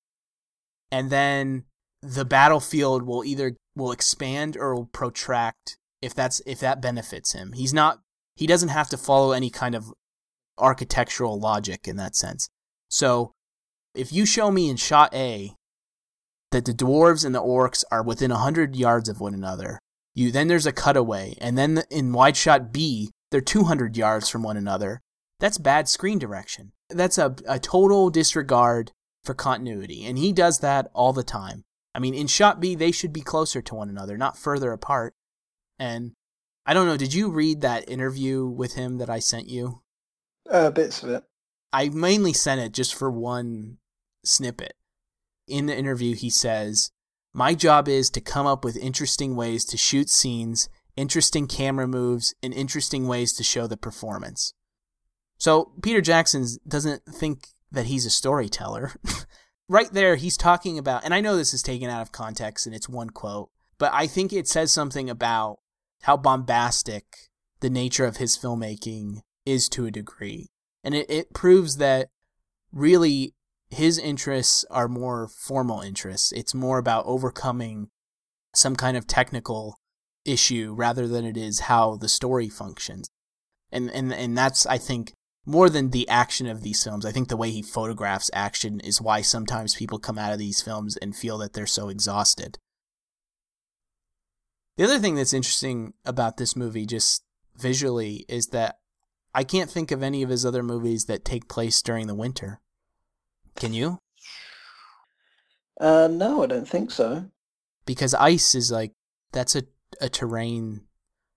and then the battlefield will either will expand or will protract if that's if that benefits him. He's not he doesn't have to follow any kind of architectural logic in that sense. So if you show me in shot A that the dwarves and the orcs are within 100 yards of one another, you then there's a cutaway and then in wide shot B they're 200 yards from one another. That's bad screen direction. That's a, a total disregard for continuity. And he does that all the time. I mean, in shot B, they should be closer to one another, not further apart. And I don't know, did you read that interview with him that I sent you? Uh, bits of it. I mainly sent it just for one snippet. In the interview, he says, My job is to come up with interesting ways to shoot scenes, interesting camera moves, and interesting ways to show the performance. So Peter Jackson doesn't think that he's a storyteller. right there, he's talking about, and I know this is taken out of context and it's one quote, but I think it says something about how bombastic the nature of his filmmaking is to a degree. And it, it proves that really his interests are more formal interests. It's more about overcoming some kind of technical issue rather than it is how the story functions. And and and that's I think more than the action of these films, I think the way he photographs action is why sometimes people come out of these films and feel that they're so exhausted. The other thing that's interesting about this movie, just visually, is that I can't think of any of his other movies that take place during the winter. Can you? Uh, no, I don't think so. Because ice is like that's a a terrain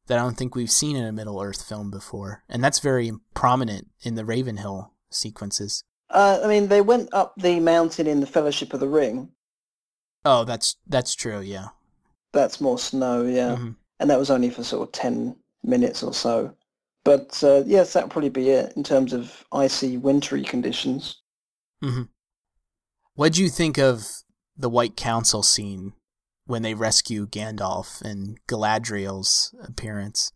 that I don't think we've seen in a Middle Earth film before, and that's very prominent in the Ravenhill sequences. Uh, I mean, they went up the mountain in the Fellowship of the Ring. Oh, that's that's true. Yeah, that's more snow. Yeah, mm-hmm. and that was only for sort of ten minutes or so. But uh, yes, that'd probably be it in terms of icy, wintry conditions. Mm-hmm. What do you think of the White Council scene when they rescue Gandalf and Galadriel's appearance.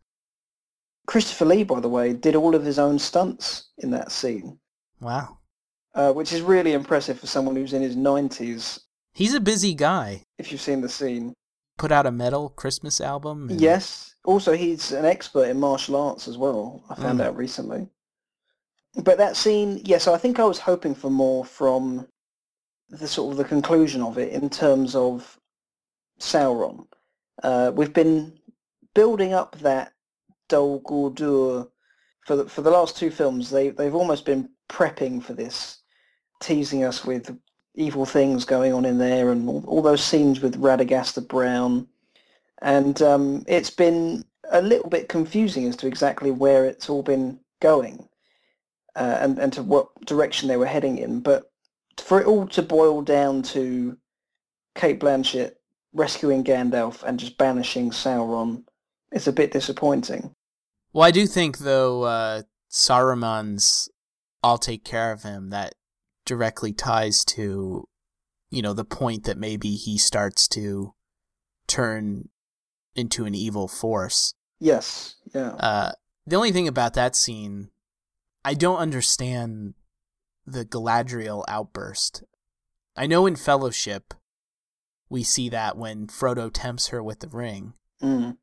Christopher Lee, by the way, did all of his own stunts in that scene. Wow. Uh, which is really impressive for someone who's in his 90s. He's a busy guy. If you've seen the scene. Put out a metal Christmas album. And... Yes. Also, he's an expert in martial arts as well, I found mm. out recently. But that scene, yeah, so I think I was hoping for more from the sort of the conclusion of it in terms of Sauron. Uh, we've been building up that Dol Guldur for the, for the last two films. They they've almost been prepping for this, teasing us with evil things going on in there and all, all those scenes with Radagast the Brown, and um, it's been a little bit confusing as to exactly where it's all been going, uh, and and to what direction they were heading in. But for it all to boil down to Cate Blanchett rescuing Gandalf and just banishing Sauron is a bit disappointing. Well, I do think though uh, Saruman's "I'll take care of him" that directly ties to, you know, the point that maybe he starts to turn into an evil force. Yes. Yeah. Uh, the only thing about that scene, I don't understand the Galadriel outburst. I know in Fellowship we see that when Frodo tempts her with the ring. Mm.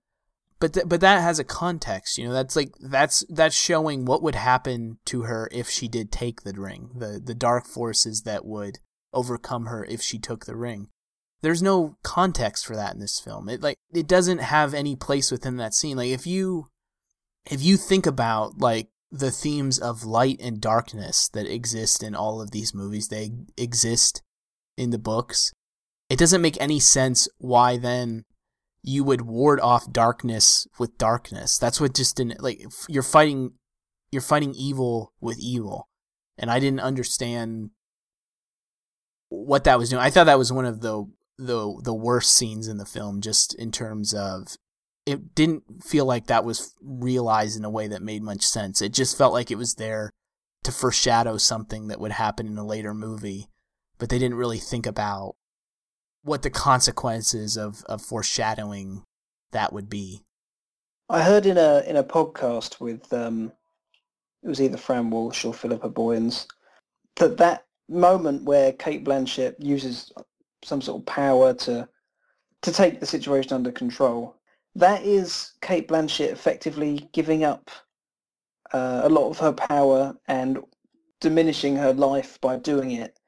But th- but that has a context, you know. That's like that's that's showing what would happen to her if she did take the ring. The the dark forces that would overcome her if she took the ring. There's no context for that in this film. It like it doesn't have any place within that scene. Like if you if you think about like the themes of light and darkness that exist in all of these movies, they exist in the books it doesn't make any sense why then you would ward off darkness with darkness. That's what just didn't like you're fighting you're fighting evil with evil. And I didn't understand what that was doing. I thought that was one of the the the worst scenes in the film just in terms of it didn't feel like that was realized in a way that made much sense. It just felt like it was there to foreshadow something that would happen in a later movie, but they didn't really think about what the consequences of, of foreshadowing that would be. I heard in a in a podcast with um, it was either Fran Walsh or Philippa Boyens that that moment where Cate Blanchett uses some sort of power to to take the situation under control, that is Cate Blanchett effectively giving up uh, a lot of her power and diminishing her life by doing it,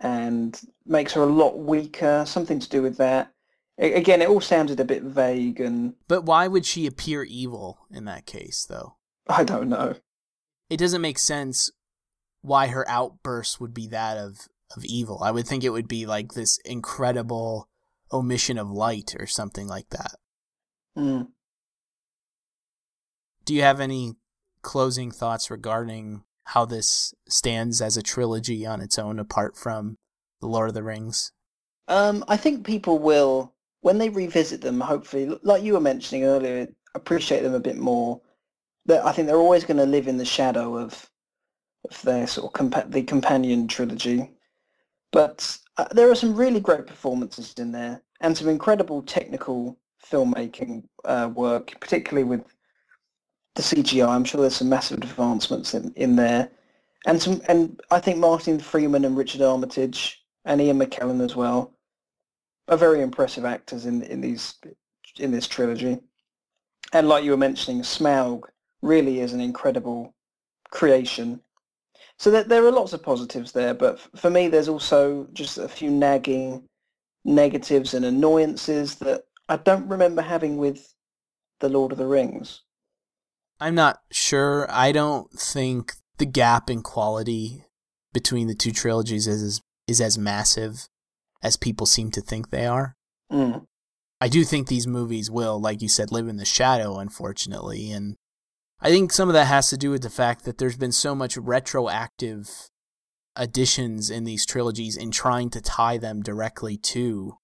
and makes her a lot weaker. Something to do with that. Again, it all sounded a bit vague and. But why would she appear evil in that case, though? I don't know. It doesn't make sense why her outburst would be that of of evil. I would think it would be like this incredible omission of light or something like that. Mm. Do you have any closing thoughts regarding how this stands as a trilogy on its own apart from The Lord of the Rings? Um, I think people will, when they revisit them, hopefully, like you were mentioning earlier, appreciate them a bit more. That I think they're always going to live in the shadow of of their sort of compa- the companion trilogy. But uh, there are some really great performances in there and some incredible technical filmmaking uh, work, particularly with the CGI. I'm sure there's some massive advancements in, in there. And some, and I think Martin Freeman and Richard Armitage and Ian McKellen as well are very impressive actors in in these in this trilogy. And like you were mentioning, Smaug really is an incredible creation so there, there are lots of positives there, but for me, there's also just a few nagging negatives and annoyances that I don't remember having with The Lord of the Rings. I'm not sure. I don't think the gap in quality between the two trilogies is is as massive as people seem to think they are. Mm. I do think these movies will, like you said, live in the shadow, unfortunately, and I think some of that has to do with the fact that there's been so much retroactive additions in these trilogies in trying to tie them directly to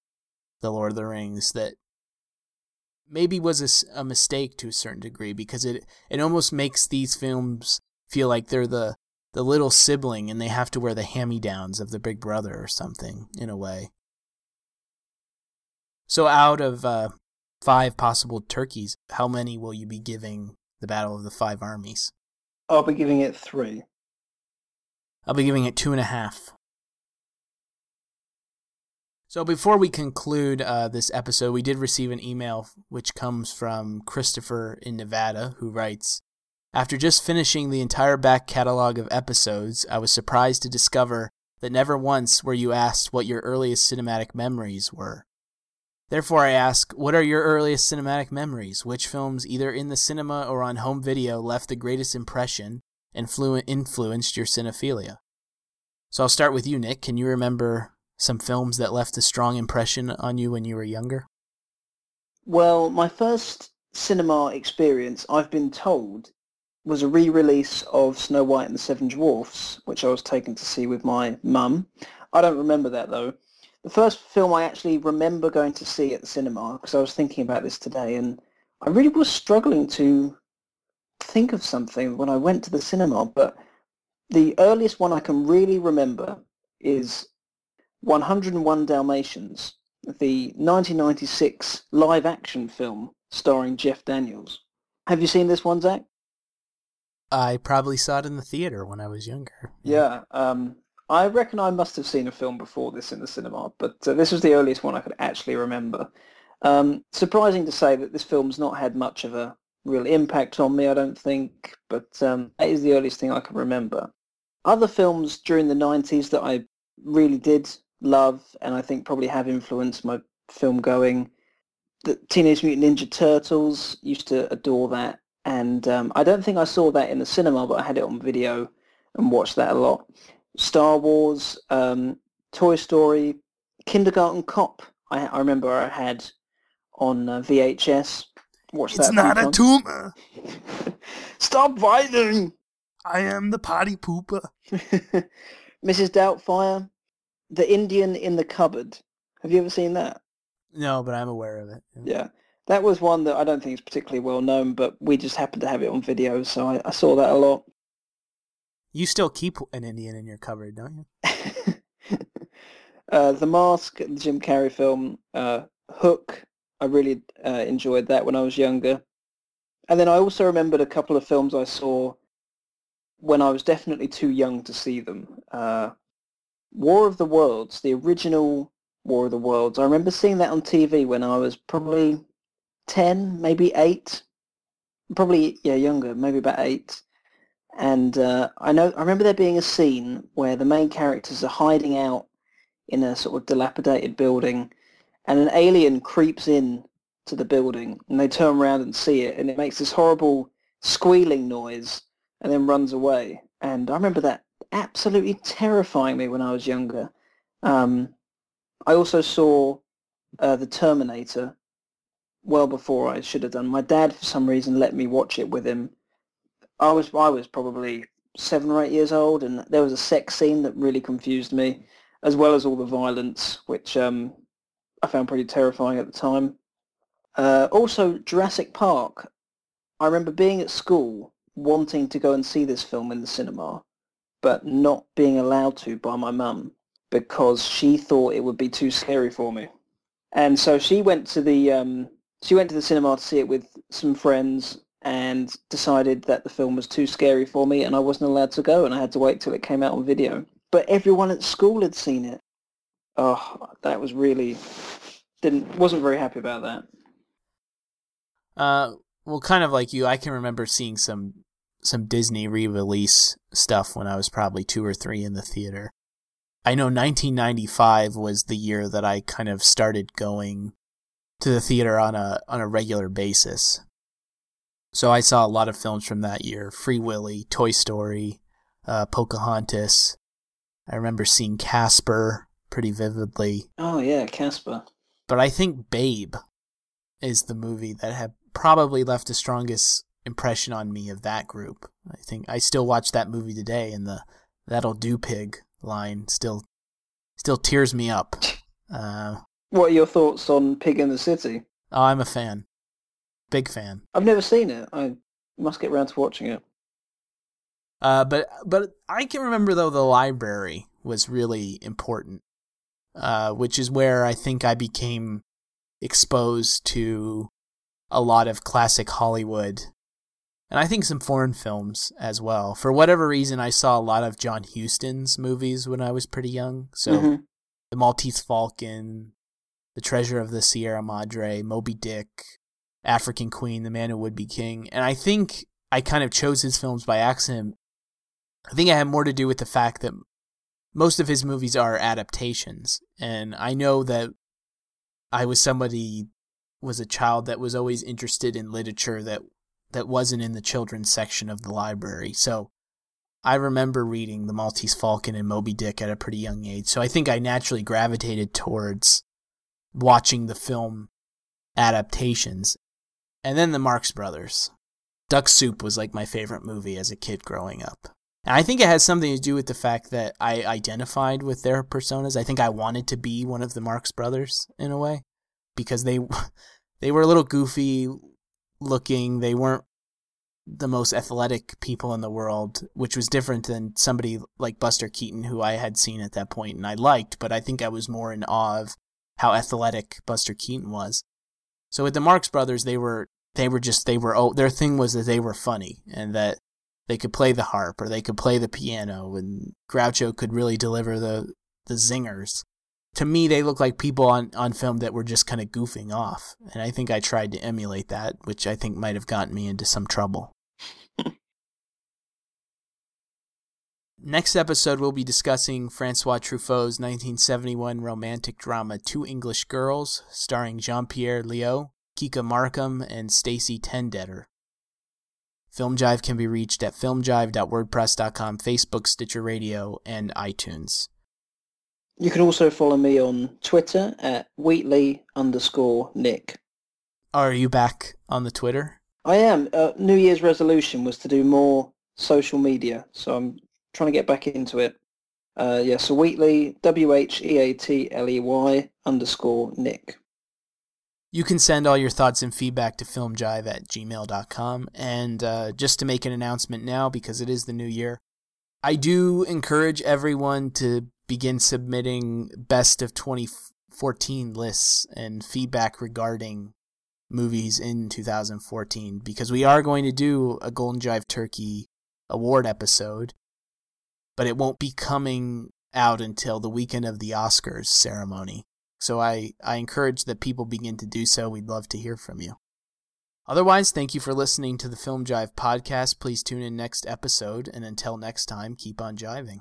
the Lord of the Rings that maybe was a, a, mistake to a certain degree because it it almost makes these films feel like they're the the little sibling and they have to wear the hand-me-downs of the big brother or something in a way. So out of uh, five possible turkeys, how many will you be giving the Battle of the Five Armies. I'll be giving it three. I'll be giving it two and a half. So before we conclude uh, this episode, we did receive an email which comes from Christopher in Nevada, who writes, After just finishing the entire back catalog of episodes, I was surprised to discover that never once were you asked what your earliest cinematic memories were. Therefore, I ask, what are your earliest cinematic memories? Which films, either in the cinema or on home video, left the greatest impression and flu- influenced your cinephilia? So I'll start with you, Nick. Can you remember some films that left a strong impression on you when you were younger? Well, my first cinema experience, I've been told, was a re-release of Snow White and the Seven Dwarfs, which I was taken to see with my mum. I don't remember that though the first film I actually remember going to see at the cinema, because I was thinking about this today, and I really was struggling to think of something when I went to the cinema, but the earliest one I can really remember is 101 Dalmatians, the 1996 live-action film starring Jeff Daniels. Have you seen this one, Zach? I probably saw it in the theater when I was younger. Yeah, um, I reckon I must have seen a film before this in the cinema, but uh, this was the earliest one I could actually remember. Um, surprising to say that this film's not had much of a real impact on me, I don't think, but um, that is the earliest thing I can remember. Other films during the 90s that I really did love and I think probably have influenced my film going, the Teenage Mutant Ninja Turtles, used to adore that. And um, I don't think I saw that in the cinema, but I had it on video and watched that a lot. Star Wars, um, Toy Story, Kindergarten Cop. I, I remember I had on uh, VHS. Watched it's not a tumor. Stop whining. I am the potty pooper. Mrs. Doubtfire, The Indian in the Cupboard. Have you ever seen that? No, but I'm aware of it. Yeah. That was one that I don't think is particularly well known, but we just happened to have it on video, so I, I saw that a lot. You still keep an Indian in your cupboard, don't you? uh, the Mask, the Jim Carrey film, uh, Hook. I really uh, enjoyed that when I was younger. And then I also remembered a couple of films I saw when I was definitely too young to see them. War of the Worlds, the original War of the Worlds. I remember seeing that on TV when I was probably 10, maybe 8. Probably, yeah, younger, maybe about 8. And uh, I know I remember there being a scene where the main characters are hiding out in a sort of dilapidated building and an alien creeps in to the building and they turn around and see it and it makes this horrible squealing noise and then runs away. And I remember that absolutely terrifying me when I was younger. Um, I also saw uh, The Terminator well before I should have done. My dad, for some reason, let me watch it with him. I was I was probably seven or eight years old, and there was a sex scene that really confused me, as well as all the violence, which um, I found pretty terrifying at the time. Uh, also, Jurassic Park. I remember being at school wanting to go and see this film in the cinema, but not being allowed to by my mum because she thought it would be too scary for me. And so she went to the um, she went to the cinema to see it with some friends and decided that the film was too scary for me and I wasn't allowed to go and I had to wait till it came out on video. But everyone at school had seen it. Oh, that was really didn't wasn't very happy about that. Uh, well, kind of like you, I can remember seeing some some Disney re-release stuff when I was probably two or three in the theater. I know 1995 was the year that I kind of started going to the theater on a on a regular basis. So I saw a lot of films from that year: Free Willy, Toy Story, uh, Pocahontas. I remember seeing Casper pretty vividly. Oh yeah, Casper. But I think Babe is the movie that had probably left the strongest impression on me of that group. I think I still watch that movie today, and the "That'll do, pig" line still still tears me up. Uh, what are your thoughts on Pig in the City? Oh, I'm a fan, big fan. I've never seen it. I must get around to watching it. Uh, but but I can remember though the library was really important, uh, which is where I think I became exposed to a lot of classic Hollywood and I think some foreign films as well. For whatever reason, I saw a lot of John Huston's movies when I was pretty young. So, mm-hmm. The Maltese Falcon, The Treasure of the Sierra Madre, Moby Dick, African Queen, The Man Who Would Be King. And I think I kind of chose his films by accident. I think it had more to do with the fact that most of his movies are adaptations. And I know that I was somebody was a child that was always interested in literature that that wasn't in the children's section of the library. So I remember reading The Maltese Falcon and Moby Dick at a pretty young age. So I think I naturally gravitated towards watching the film adaptations. And then the Marx Brothers. Duck Soup was like my favorite movie as a kid growing up. And I think it has something to do with the fact that I identified with their personas. I think I wanted to be one of the Marx Brothers in a way because they they were a little goofy, looking. They weren't the most athletic people in the world, which was different than somebody like Buster Keaton, who I had seen at that point and I liked, but I think I was more in awe of how athletic Buster Keaton was. So with the Marx Brothers, they were they were just they were oh their thing was that they were funny and that they could play the harp or they could play the piano and Groucho could really deliver the the zingers to me, they look like people on, on film that were just kind of goofing off. And I think I tried to emulate that, which I think might have gotten me into some trouble. Next episode, we'll be discussing Francois Truffaut's 1971 romantic drama Two English Girls, starring Jean Pierre Léaud, Kika Markham, and Stacey Tendeter. Film Jive can be reached at filmjive.wordpress.com, Facebook, Stitcher Radio, and iTunes. You can also follow me on Twitter at Wheatley underscore Nick. Are you back on the Twitter? I am. Uh, New Year's resolution was to do more social media, so I'm trying to get back into it. Uh, yeah, so Wheatley, W-H-E-A-T-L-E-Y underscore Nick. You can send all your thoughts and feedback to filmjive at gmail.com. And uh, just to make an announcement now, because it is the new year, I do encourage everyone to begin submitting best of 2014 lists and feedback regarding movies in 2014 because we are going to do a Golden Jive Turkey award episode, but it won't be coming out until the weekend of the Oscars ceremony. So I, I encourage that people begin to do so. We'd love to hear from you. Otherwise, thank you for listening to the Film Jive podcast. Please tune in next episode, and until next time, keep on jiving.